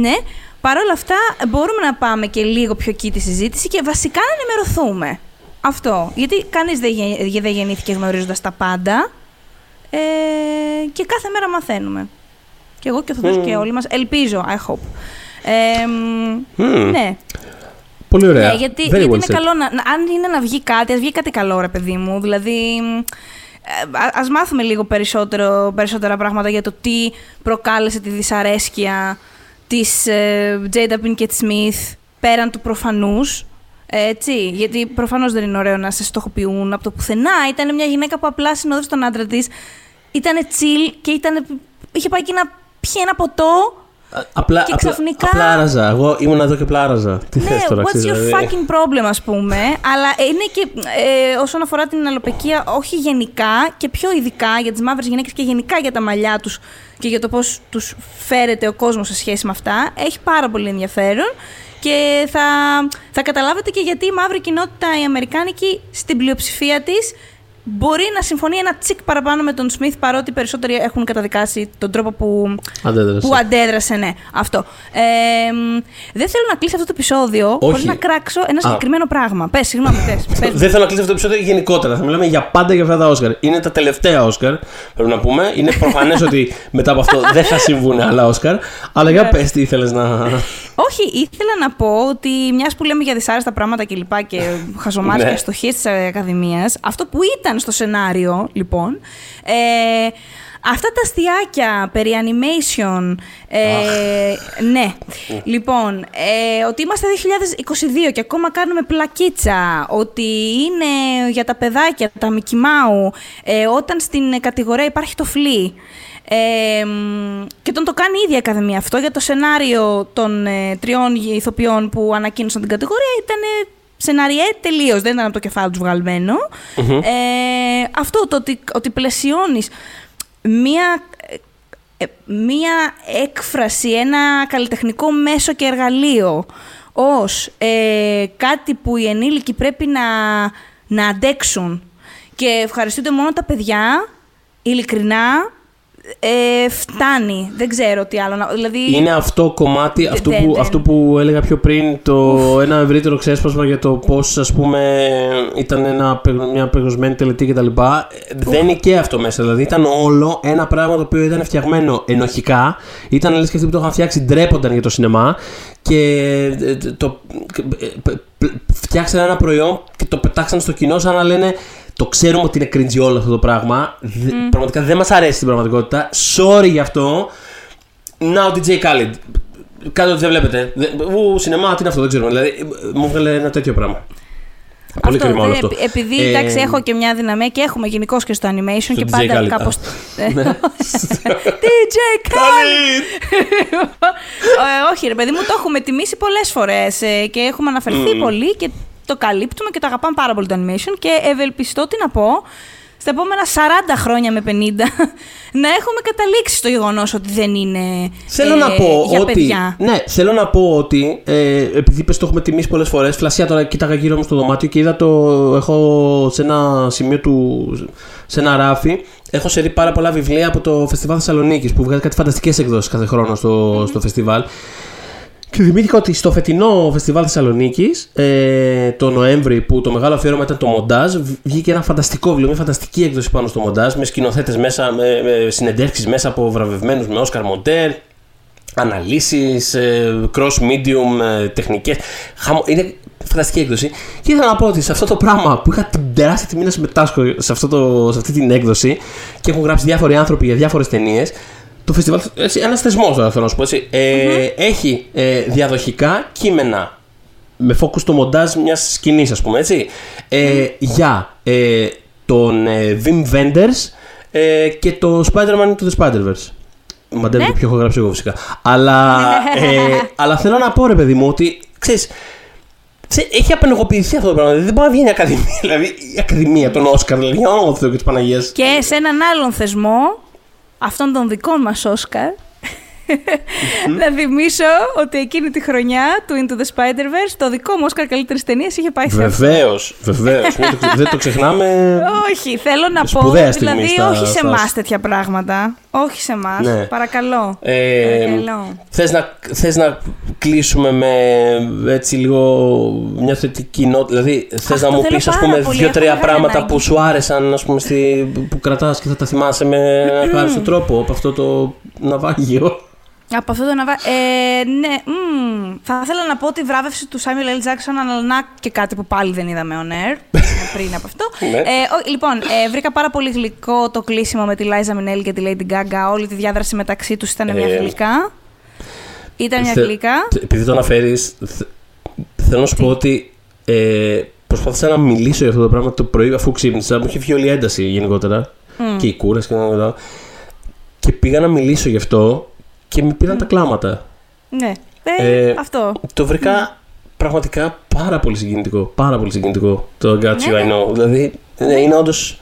Ναι. Παρ' όλα αυτά, μπορούμε να πάμε και λίγο πιο εκεί τη συζήτηση και βασικά να ενημερωθούμε. Αυτό. Γιατί κανείς δεν, γε- δεν γεννήθηκε γνωρίζοντας τα πάντα. Ε, και κάθε μέρα μαθαίνουμε. Και εγώ και ο Θοδωρής και όλοι μας. Ελπίζω, I hope. Ε, μ, Μμμ. Ναι, Πολύ ωραία. ναι, γιατί, Very γιατί well είναι said. καλό να, να- αν είναι να βγει κάτι, ας βγει κάτι καλό, ρε παιδί μου. Δηλαδή, μ, ε, α- ας μάθουμε λίγο περισσότερο, περισσότερα πράγματα για το τι προκάλεσε τη δυσαρέσκεια της ε, Jada Pinkett Smith πέραν του προφανούς. Έτσι, γιατί προφανώς δεν είναι ωραίο να σε στοχοποιούν από το πουθενά. Ήταν μια γυναίκα που απλά συνόδευσε τον άντρα της. Ήταν chill και ήταν, είχε πάει εκεί να πιει ένα ποτό Α- Απλά, Και απλά, ξαφνικά- απλά άραζα. Εγώ ήμουν εδώ και πλάραζα. Τι Ναι, θες τώρα, what's ξέρεις, your δηλαδή. fucking problem, ας πούμε; Αλλά είναι και ε, όσον αφορά την αλοπεκία, όχι γενικά και πιο ειδικά για τις μαύρες γυναίκες και γενικά για τα μαλλιά τους και για το πώς τους φέρεται ο κόσμος σε σχέση με αυτά. Έχει πάρα πολύ ενδιαφέρον και θα, θα καταλάβετε και γιατί η μαύρη κοινότητα, η αμερικάνικη, στην πλειοψηφία της, μπορεί να συμφωνεί ένα τσικ παραπάνω με τον Σμιθ παρότι οι περισσότεροι έχουν καταδικάσει τον τρόπο που, Αντέδρασε. που αντέδρασε, ναι, αυτό. Ε, μ, δεν θέλω να κλείσει αυτό το επεισόδιο Όχι. χωρίς να κράξω ένα Α. συγκεκριμένο πράγμα. Πες, συγγνώμη, πες, πες. Δεν θέλω να κλείσω αυτό το επεισόδιο γενικότερα. Θα μιλάμε για πάντα για αυτά τα Όσκαρ. Είναι τα τελευταία Όσκαρ, πρέπει να πούμε. Είναι προφανές ότι μετά από αυτό δεν θα συμβούν άλλα Όσκαρ. Αλλά για Ναι. πες τι ήθελες να. Όχι, ήθελα να πω ότι μιας που λέμε για δυσάρεστα πράγματα και λοιπά και χαζομάρες Ναι. και αστοχίες της Ακαδημίας, αυτό που ήταν στο σενάριο, λοιπόν, ε, Αυτά τα αστιάκια περί animation. Ε, ναι. Λοιπόν, ε, ότι είμαστε 2022 και ακόμα κάνουμε πλακίτσα. Ότι είναι για τα παιδάκια, τα Μικημάου. Ε, όταν στην κατηγορία υπάρχει το φλί. Ε, και τον το κάνει η ίδια η Ακαδημία αυτό για το σενάριο των ε, τριών ηθοποιών που ανακοίνωσαν την κατηγορία ήταν σενάριέ τελείως, δεν ήταν από το κεφάλι τους βγαλμενο Ε, αυτό το ότι, ότι πλαισιώνεις μία, ε, μία έκφραση, ένα καλλιτεχνικό μέσο και εργαλείο ως ε, κάτι που οι ενήλικοι πρέπει να, να αντέξουν. Και ευχαριστούνται μόνο τα παιδιά, ειλικρινά, ε, φτάνει. Δεν ξέρω τι άλλο. Δηλαδή... Είναι αυτό κομμάτι, αυτό, που, αυτό που έλεγα πιο πριν, το ένα ευρύτερο ξέσπασμα για το πώ ας πούμε ήταν ένα, μια απεγνωσμένη τελετή κτλ. Δεν είναι και αυτό μέσα. Δηλαδή ήταν όλο ένα πράγμα το οποίο ήταν φτιαγμένο ενοχικά. Ήταν λες και αυτοί που το είχαν φτιάξει ντρέπονταν για το σινεμά και ε, το, ε, φτιάξαν ένα προϊόν και το πετάξαν στο κοινό σαν να λένε το ξέρουμε ότι είναι cringe όλο αυτό το πράγμα. Mm. Πραγματικά δεν μας αρέσει στην πραγματικότητα. Sorry γι' αυτό. Now DJ Khaled. Κάτι ότι δεν βλέπετε. Ου, σινεμά, τι είναι αυτό, δεν ξέρουμε. Δηλαδή, μου έβγαλε ένα τέτοιο πράγμα. Πολύ κρίμα όλο αυτό. Επειδή ε, εντάξει, έχω και μια δυναμία και έχουμε γενικώς και στο animation και πάντα κάπω. Ναι. DJ Khaled! Ε, όχι, ρε παιδί μου, το έχουμε τιμήσει πολλές φορές ε, και έχουμε αναφερθεί πολύ και το καλύπτουμε και το αγαπάμε πάρα πολύ το animation και ευελπιστώ τι να πω στα επόμενα 40 χρόνια με 50 να έχουμε καταλήξει στο γεγονός ότι δεν είναι θέλω ε, να πω για ότι, παιδιά. Ναι, θέλω να πω ότι ε, επειδή πες το έχουμε τιμήσει πολλές φορές, φλασιά τώρα κοίταγα γύρω μου στο δωμάτιο και είδα το. Έχω σε ένα σημείο του. σε ένα ράφι. Έχω σε δει πάρα πολλά βιβλία από το Φεστιβάλ Θεσσαλονίκης που βγάζει κάτι φανταστικές εκδόσεις κάθε χρόνο στο, στο φεστιβάλ. Και θυμήθηκα ότι στο φετινό φεστιβάλ Θεσσαλονίκης, ε, το Νοέμβρη, που το μεγάλο αφιέρωμα ήταν το μοντάζ, βγήκε ένα φανταστικό βιβλίο, μια φανταστική έκδοση πάνω στο μοντάζ, με σκηνοθέτες μέσα, με, με συνεντεύξεις μέσα από βραβευμένους με Όσκαρ Μοντέρ, αναλύσεις, ε, cross medium, ε, τεχνικές. Είναι φανταστική έκδοση. Και ήθελα να πω ότι σε αυτό το πράγμα που είχα την τεράστια τιμή να συμμετάσχω σε, αυτό το, σε αυτή την έκδοση και έχουν γράψει διάφοροι άνθρωποι για διάφορες ταινίες, το φεστιβάλ, ένας θεσμός τώρα θέλω να σου πω έτσι, ε, έχει ε, διαδοχικά κείμενα με φόκους στο μοντάζ μιας σκηνής, ας πούμε έτσι, ε, για ε, τον ε, Wim Wenders ε, και το Spider-Man into the Spider-Verse. Μαντεύω ναι. ποιο έχω γράψει εγώ φυσικά. Αλλά, ε, αλλά θέλω να πω ρε παιδί μου ότι ξέρεις, έχει απενεργοποιηθεί αυτό το πράγμα. Δεν μπορεί να βγει η Ακαδημία. Δηλαδή η Ακαδημία, τον Όσκαρ, δηλαδή για όνομα του Θεού και της Παναγίας. Και σε έναν άλλον θεσμό αυτών των δικών μας Όσκαρ, να θυμίσω ότι εκείνη τη χρονιά του Into the Spider-Verse το δικό μου Όσκαρ καλύτερης ταινίας είχε πάει σε Βεβαίως, βεβαίως. δεν το ξεχνάμε. Όχι, θέλω να πω. Δηλαδή, όχι σε εμάς τέτοια πράγματα. Όχι σε εμάς. Ναι. Παρακαλώ. Ε, Θες να, θες να κλείσουμε με έτσι λίγο μια θετική νότα. Δηλαδή, θες να μου πεις, ας πούμε, δύο-τρία πράγματα που σου άρεσαν, ας πούμε, στη, που κρατάς και θα τα θυμάσαι με mm. τρόπο από αυτό το ναυάγιο. Από αυτό το να ε, ναι, μ, θα ήθελα να πω ότι η βράβευση του Samuel L. Jackson αναλυνά και κάτι που πάλι δεν είδαμε on air πριν από αυτό. Ναι. ε, λοιπόν, ε, βρήκα πάρα πολύ γλυκό το κλείσιμο με τη Liza Minnelli και τη Lady Gaga. Όλη τη διάδραση μεταξύ τους ήταν μια ε, γλυκά. Ήταν μια γλυκά. Επειδή το αναφέρεις, θέλω να σου πω ότι ε, προσπάθησα να μιλήσω για αυτό το πράγμα το πρωί αφού ξύπνησα. Μου είχε βγει όλη η ένταση γενικότερα. Και η κούρα και όλα Και πήγα να μιλήσω γι' αυτό και με πήραν τα κλάματα. Ναι, ε, ε, αυτό. Το βρήκα πραγματικά πάρα πολύ συγκινητικό. Πάρα πολύ συγκινητικό το Got You I Know. Δηλαδή ναι. είναι όντως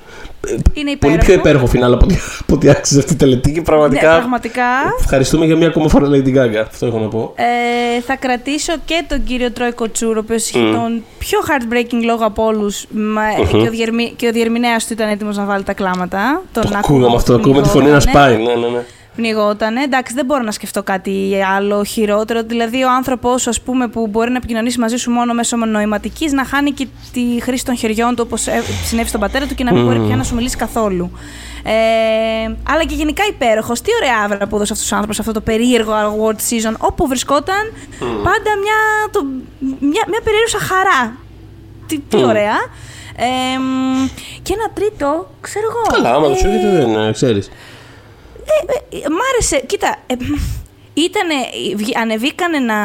είναι πολύ πιο υπέροχο φινάλ από ό,τι άξιζε αυτή η τελετή και πραγματικά, ναι, πραγματικά. Ευχαριστούμε για μια ακόμα φορά Lady Gaga. Αυτό έχω να πω. Ε, θα κρατήσω και τον κύριο Τρόι Κοτσούρ, ο οποίος mm. είχε τον πιο heartbreaking λόγο από όλους. Mm-hmm. Και ο, διερμη, ο διερμηνέας του ήταν έτοιμος να βάλει τα κλάματα. Τον το ακούγαμε αυτό, ακούμε τη φωνή να σπάει. Ναι, ναι, ναι πνιγότανε. Εντάξει, δεν μπορώ να σκεφτώ κάτι άλλο χειρότερο. Δηλαδή, ο άνθρωπος που μπορεί να επικοινωνήσει μαζί σου μόνο μέσω νοηματικής να χάνει και τη χρήση των χεριών του, όπως ε, συνέβη στον πατέρα του, και να μην μπορεί πια να σου μιλήσει καθόλου. Ε, αλλά και γενικά υπέροχος. Τι ωραία άβρα που έδωσε αυτός ο άνθρωπος αυτό το περίεργο award season, όπου βρισκόταν πάντα μια, το, μια, μια περίεργα χαρά. Τι, τι ωραία. Ε, και ένα τρίτο, ξέρω εγώ. Καλά, άμα ε, του έρχεται δεν ξέρεις. Ε, ε, μ' άρεσε. Κοίτα, ε, ήτανε, βγη- ανεβήκανε να,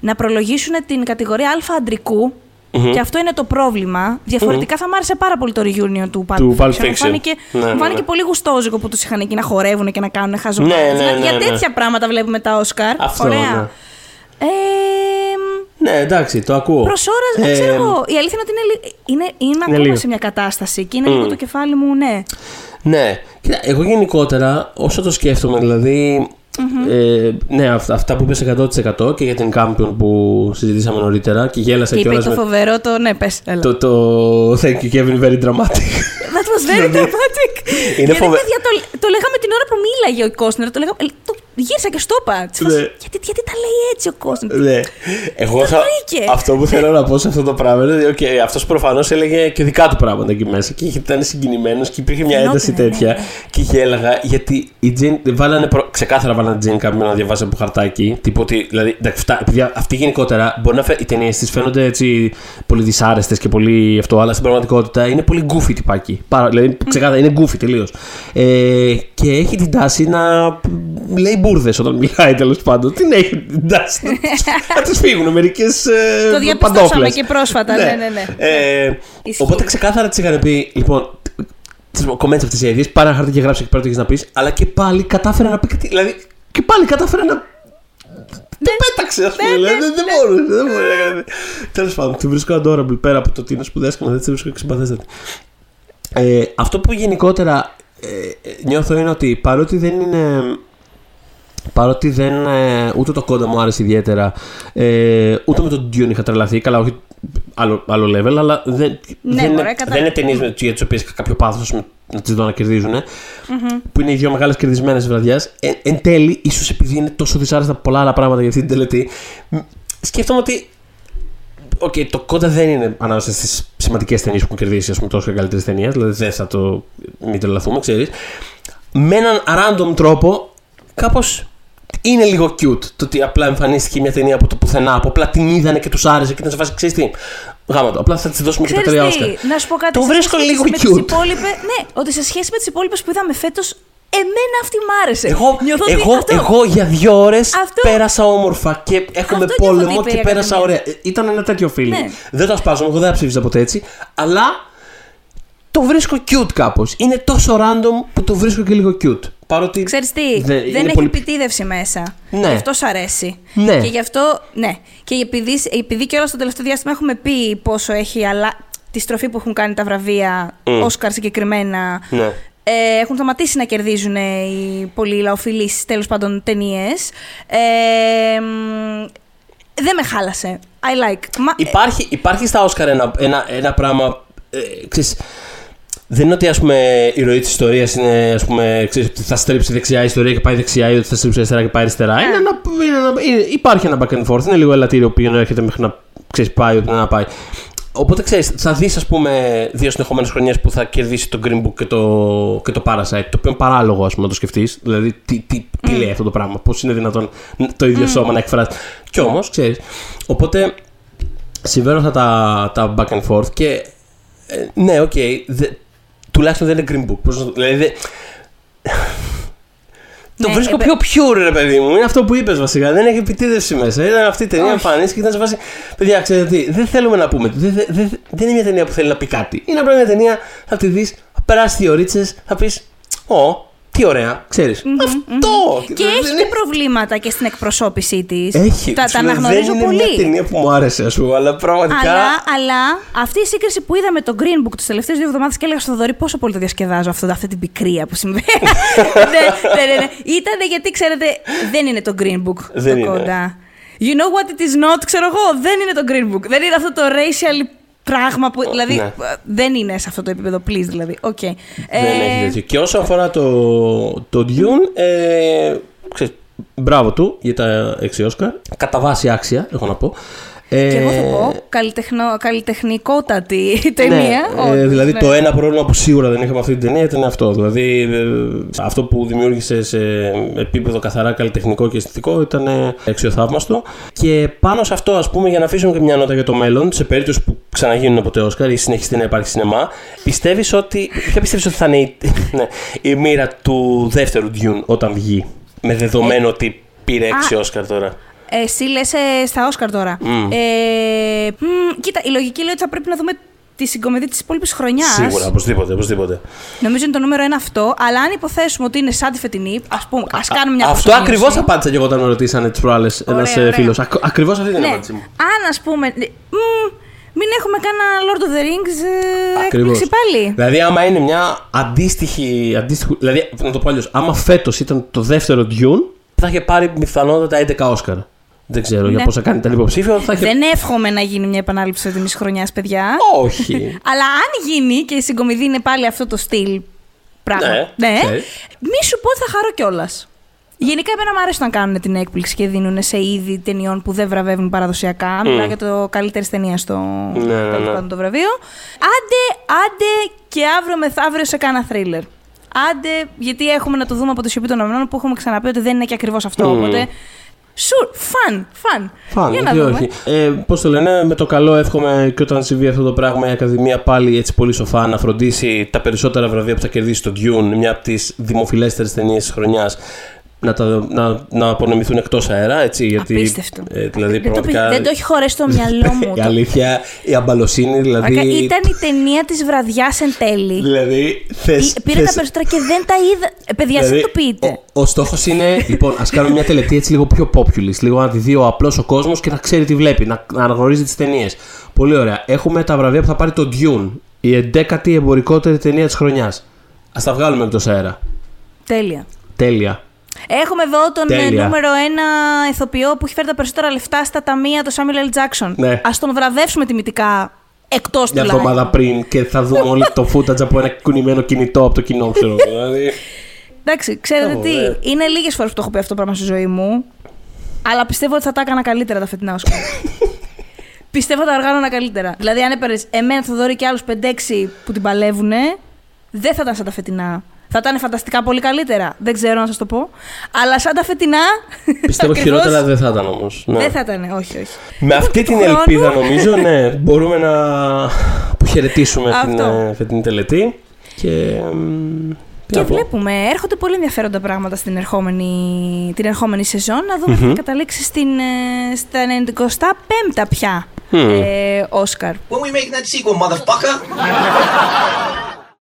να προλογίσουν την κατηγορία Α αντρικού. Μμμ. Και αυτό είναι το πρόβλημα. Διαφορετικά θα μ' άρεσε πάρα πολύ το reunion του Pulp Του Fiction. Pulp Μου Fiction. φάνηκε, Ναι, ναι, μου φάνηκε ναι. πολύ γουστόζικο που τους είχαν εκεί να χορεύουν και να κάνουν χαζομάρες. Ναι, ναι, Δηλαδή, ναι, Για ναι. τέτοια πράγματα βλέπουμε τα Όσκαρ. Αυτό, Ωραία. ναι. Ε, Ναι, εντάξει, το ακούω. Προς ώρα, Ε, ξέρω εγώ. Η αλήθεια είναι ότι είναι, λι- είναι, είμαι ακόμα λίγο. σε μια κατάσταση και είναι Μμ. λίγο το κεφάλι μου, ναι. Ναι, Κοίτα, εγώ γενικότερα όσο το σκέφτομαι, δηλαδή. Ε, ναι, αυτά, αυτά που είπες 100% και για την Campion που συζητήσαμε νωρίτερα και γέλασα Και είπε κιόλας το με φοβερό το. Ναι, πες. το, το Thank you Kevin, very dramatic. That was very dramatic. Είναι Γιατί, φοβε- παιδιά, το, το λέγαμε την ώρα που μίλαγε ο Κόσνερ. Το, λέγαμε, ε, το γύρισα και στο είπα. Της φάσης, Ναι. γιατί, γιατί τα λέει έτσι ο Κόσνερ. ναι. Εγώ θα, βρήκε. αυτό που θέλω να πω σε αυτό το πράγμα είναι ότι okay, αυτός προφανώς έλεγε και δικά του πράγματα εκεί μέσα και είχε- ήταν συγκινημένος και υπήρχε μια Φαινότανε, ένταση ναι, τέτοια. ναι. Και γέλαγα γιατί η Jane, βάλανε προ- ξεκάθαρα βάλανε Jane Campion να διαβάσει από χαρτάκι. Τύπου ότι, δηλαδή, εντάξει, αυτά, επειδή αυτή γενικότερα μπορεί να φε, οι ταινίες της φαίνονται έτσι πολύ δυσάρεστες και πολύ αυτό, αλλά στην πραγματικότητα είναι πολύ goofy τυπάκι. Πάρα, δηλαδή, ξεκάθαρα είναι goofy τελείως. Ε, και έχει την τάση να λέει μπουρδες όταν μιλάει τέλος πάντων. Την έχει την τάση να, να τη φύγουν μερικές ε, Το διαπιστώσαμε και πρόσφατα. Ναι, ναι, ναι. Ε, Ισχύει. οπότε ξεκάθαρα τη είχαν πει, λοιπόν, τις κομμέντε αυτές οι αιτίε, πάρε ένα χαρτί και γράψε εκεί πέρα τι έχεις να πεις, αλλά και πάλι κατάφερε να πει κάτι. Δηλαδή, και πάλι κατάφερε να. Το πέταξε, ας πούμε. ναι, δηλαδή, ναι, δεν ναι. μπορούσε. Δεν μπορούσε να κάνει. Τέλος πάντων, τη βρίσκω adorable πέρα από το ότι είναι σπουδαία και δεν τη βρίσκω και συμπαθέστατη. Ε, αυτό που γενικότερα ε, ε, νιώθω είναι ότι παρότι δεν είναι. Παρότι δεν. Ε, ούτε το κόντα μου άρεσε ιδιαίτερα, ε, ούτε με τον Dune είχα τρελαθεί. Καλά, όχι άλλο, άλλο level, αλλά δεν, Ναι, δεν, μωρέ, είναι, κατάλαβα. δεν είναι ταινίες για τις οποίες είχα κάποιο πάθος να τις δω να κερδίζουν. Που είναι οι δύο μεγάλες κερδισμένες βραδιάς. Ε, εν τέλει, ίσως επειδή είναι τόσο δυσάρεστα πολλά άλλα πράγματα για αυτή την τελετή, μ, σκέφτομαι ότι Οκ, το κόντα δεν είναι ανάμεσα στις σημαντικές ταινίες που έχουν κερδίσει, ας πούμε, τόσο καλύτερες ταινίες. Δηλαδή δεν θα το. Μην τρελαθούμε, ξέρεις. Με έναν random τρόπο, κάπως είναι λίγο cute το ότι απλά εμφανίστηκε μια ταινία από το πουθενά, που απλά την είδανε και τους άρεσε και ήταν σε φάση, ξέρεις τι. Γάμα το. Απλά θα της δώσουμε και τα Ξέρεις τρία τι, Όσκαρ. να σου πω κάτι. Το σε βρίσκω σχέση λίγο με τις cute. υπόλοιπες- ναι, ότι σε σχέση με τις υπόλοιπες που είδαμε φέτος, εμένα αυτή μ' άρεσε. Εγώ, Νιώθω ότι εγώ, αυτό- εγώ για δύο ώρες Αυτό- πέρασα όμορφα και έχουμε Αυτό νιώθω πόλεμο ότι και η πέρασα Ακαδημία. ωραία. Ε, Ήταν ένα τέτοιο feeling. Ναι. Δεν το ασπάζομαι, εγώ δεν θα ψήφιζα ποτέ έτσι. Αλλά το βρίσκω cute κάπως. Είναι τόσο random που το βρίσκω και λίγο cute. Παρότι. Ξέρεις τι, δεν- δεν, είναι έχει πολύ- επιτίδευση μέσα. Ναι. Γι' αυτό σ' αρέσει. Ναι. Και γι' αυτό, ναι. Και επειδή, επειδή και όλα στο τελευταίο διάστημα έχουμε πει πόσο έχει αλλά τη στροφή που έχουν κάνει τα βραβεία, Μμ. Όσκαρ συγκεκριμένα, Ναι. ε, έχουν σταματήσει να κερδίζουν οι πολύ λαοφιλείς τέλος πάντων ταινίες. Ε, μ, δεν με χάλασε. I like. Μα, Υπάρχει, υπάρχει στα Όσκαρ ένα, ένα, ένα πράγμα. Ε, ξέρεις, δεν είναι ότι ας πούμε, η ροή της ιστορίας είναι ας πούμε, ξέρεις, ότι θα στρίψει δεξιά η ιστορία και πάει δεξιά ή ότι θα στρίψει αριστερά και πάει αριστερά. Είναι ένα, είναι ένα, είναι- υπάρχει ένα back and forth. Είναι λίγο ελαττήριο που έρχεται μέχρι να ξέρεις, πάει ό,τι να πάει. Οπότε ξέρεις, θα δεις, ας πούμε, δύο συνεχόμενες χρονιές που θα κερδίσει το Green Book και το, και το Parasite. Το οποίο είναι παράλογο, ας πούμε, να το σκεφτείς. Δηλαδή, τι, τι, τι λέει αυτό το πράγμα, Πώς είναι δυνατόν το ίδιο σώμα να εκφράσει. Κι όμως, ξέρεις. Οπότε, συμβαίνουν αυτά τα, τα back and forth και. ε, ναι, οκ. δε- τουλάχιστον δεν είναι Green Book. Πώς να το- δηλαδή, δε- το Ναι, βρίσκω επε- πιο pure, ρε παιδί μου. Είναι αυτό που είπες βασικά. Δεν έχει επιτήδευση μέσα. Ήταν αυτή η ταινία Όχι. εμφανίστηκε και ήταν σε φάση. Παιδιά, ξέρετε τι, δεν θέλουμε να πούμε. Δεν, δεν, δεν, δεν είναι μια ταινία που θέλει να πει κάτι. Είναι απλά μια ταινία, θα τη δεις, θα περάσεις δύο ώρες, θα πεις. Ω, τι ωραία, ξέρεις. Αυτό! και Δεν- έχει δεν και προβλήματα και στην εκπροσώπησή της. Έχει. Τα, Σου τα λέω, αναγνωρίζω δεν είναι πολύ. μια ταινία που μου άρεσε, ας πούμε, αλλά πραγματικά. Αλλά, αλλά αυτή η σύγκριση που είδαμε το Green Book τις τελευταίες δύο εβδομάδες και έλεγα στο Θοδωρή πόσο πολύ το διασκεδάζω αυτό, αυτή την πικρία που συμβαίνει. ναι, ναι, ναι, ναι. Ήτανε γιατί ξέρετε, δεν είναι το Green Book Δεν το είναι. κοντά. You know what it is not, ξέρω εγώ. Δεν είναι το Green Book. Δεν είναι αυτό το racial πράγμα που. Δηλαδή, ναι. ε, δεν είναι σε αυτό το επίπεδο, please δηλαδή. Οκ. Δεν Ε, έχει τέτοιο. Και όσο αφορά το, το Dune, ε, ξέρεις, μπράβο του για τα 6 Όσκαρ. Κατά βάση άξια, έχω να πω. Και εγώ θα πω καλλιτεχνο, καλλιτεχνικότατη ταινία. Ναι, όντως, ε, δηλαδή ναι. το ένα πρόβλημα που σίγουρα δεν είχαμε αυτή την ταινία ήταν αυτό. Δηλαδή ε, αυτό που δημιούργησε σε επίπεδο καθαρά καλλιτεχνικό και αισθητικό ήταν ε, αξιοθαύμαστο. Και πάνω σε αυτό, ας πούμε, για να αφήσουμε και μια νότα για το μέλλον, σε περίπτωση που ξαναγίνουν ποτέ Όσκαρ ή συνεχιστεί να υπάρχει σινεμά, πιστεύεις ότι. Ποια πιστεύεις ότι θα είναι η, ναι, η μοίρα του δεύτερου Dune όταν βγει. Με δεδομένο ότι πήρε 6 Όσκαρ τώρα; Ε, Εσύ λες στα Όσκαρ τώρα. Μμ. Ε, μ, κοίτα, η λογική λέει ότι θα πρέπει να δούμε τη συγκομιδή της υπόλοιπης χρονιάς. Σίγουρα, οπωσδήποτε, οπωσδήποτε. Νομίζω είναι το νούμερο ένα αυτό. Αλλά αν υποθέσουμε ότι είναι σαν τη φετινή, ας πούμε, α κάνουμε μια Αυτό προσωμείωση. ακριβώς απάντησα και εγώ όταν με ρωτήσανε τις προάλλες ένας Ωραία, ωραία. φίλος. Ακριβώς αυτή ήταν η Ναι, απάντησή μου. αν ας πούμε. ε, μ, μην έχουμε κάνα Lord of the Rings ε, Ακριβώς. έκπληξη πάλι. Δηλαδή, άμα είναι μια αντίστοιχη. αντίστοιχη δηλαδή, να το πω αλλιώς, άμα φέτος ήταν το δεύτερο Dune, θα είχε πάρει πιθανότατα 11 Όσκαρ. Δεν ξέρω για Ναι. πόσα κάνει ήταν υποψήφιο. Θα είχε... Δεν εύχομαι να γίνει μια επανάληψη της φετινή χρονιάς, παιδιά. Όχι. Αλλά αν γίνει και η συγκομιδή είναι πάλι αυτό το στυλ πράγμα. Ναι, ναι ξέρεις. μη σου πω ότι θα χαρώ κιόλας. Γενικά, εμένα μου αρέσει να κάνουν την έκπληξη και δίνουν σε είδη ταινιών που δεν βραβεύουν παραδοσιακά. Μιλάω για το καλύτερη ταινία στο Ναι, ναι, τέλος ναι. πάντων το βραβείο. Άντε, άντε και αύριο μεθαύριο σε κάνα θρίλερ. Άντε, γιατί έχουμε να το δούμε από τη σιωπή των Ηνωμένων που έχουμε ξαναπεί ότι δεν είναι και ακριβώς αυτό. Μμμ. Οπότε. Sure, fun, fun. Φάνε, Για να γιατί δούμε. όχι. Ε, Πώς το λένε, με το καλό εύχομαι και όταν συμβεί αυτό το πράγμα η Ακαδημία πάλι έτσι πολύ σοφά να φροντίσει τα περισσότερα βραβεία που θα κερδίσει το Dune, μια από τις δημοφιλέστερες ταινίες της χρονιάς, να, τα, να, να απονεμηθούν εκτός αέρα. Έτσι, γιατί, Απίστευτο. Ε, δηλαδή, δεν, το, πραγματικά. δεν το έχει χωρέσει στο μυαλό μου. η αλήθεια, η αμπαλοσύνη, δηλαδή. Μακα, Ήταν η ταινία της βραδιάς εν τέλει. Δηλαδή, θες, Πή- Πήρε τα περισσότερα και δεν τα είδα. Ε, παιδιά, δηλαδή, συνειδητοποιείτε. Ο, ο στόχος είναι, λοιπόν, ας κάνουμε μια τελετή έτσι λίγο πιο populist, λίγο να τη δει ο απλός ο κόσμος και να ξέρει τι βλέπει, να, να αναγνωρίζει τις ταινίες. Πολύ ωραία. Έχουμε τα βραβεία που θα πάρει το Dune, η 11η εμπορικότερη ταινία της χρονιάς. Α τα βγάλουμε εκτός αέρα. Τέλεια. Τέλεια. Έχουμε εδώ τον ε, Τέλεια. νούμερο ένα ηθοποιό που έχει φέρει τα περισσότερα λεφτά στα ταμεία, το Samuel L. Jackson. Ναι. Α τον βραβεύσουμε τιμητικά εκτός του Μια live. εβδομάδα πριν και θα δούμε όλοι το footage από ένα κουνημένο κινητό από το κοινό, ξέρω εγώ. Δηλαδή. Εντάξει, ξέρετε Ω, τι. ε. Είναι λίγες φορές που το έχω πει αυτό το πράγμα στη ζωή μου. Αλλά πιστεύω ότι θα τα έκανα καλύτερα τα φετινά Όσκαρ. πιστεύω ότι τα οργάνωνα καλύτερα. Δηλαδή, αν έπαιρνες εμένα, Θοδωρή και άλλους 5-6 που την παλεύουν, δεν θα ήταν σαν τα φετινά. Θα ήταν φανταστικά πολύ καλύτερα. Δεν ξέρω να σας το πω. Αλλά σαν τα φετινά. Πιστεύω ακριβώς, χειρότερα δεν θα ήταν όμως. Ναι. Δεν θα ήταν, όχι, όχι. Με αυτή την του χρόνου- ελπίδα νομίζω, ναι, μπορούμε να αποχαιρετήσουμε την Αυτό. ε, φετινή τελετή. Και, μ, τι Και να πω. βλέπουμε, έρχονται πολύ ενδιαφέροντα πράγματα στην ερχόμενη, την ερχόμενη σεζόν. Να δούμε τι θα καταλήξει στην, ε, στα 95 πια Μμμ. ε, Όσκαρ. When we making that sequel, motherfucker?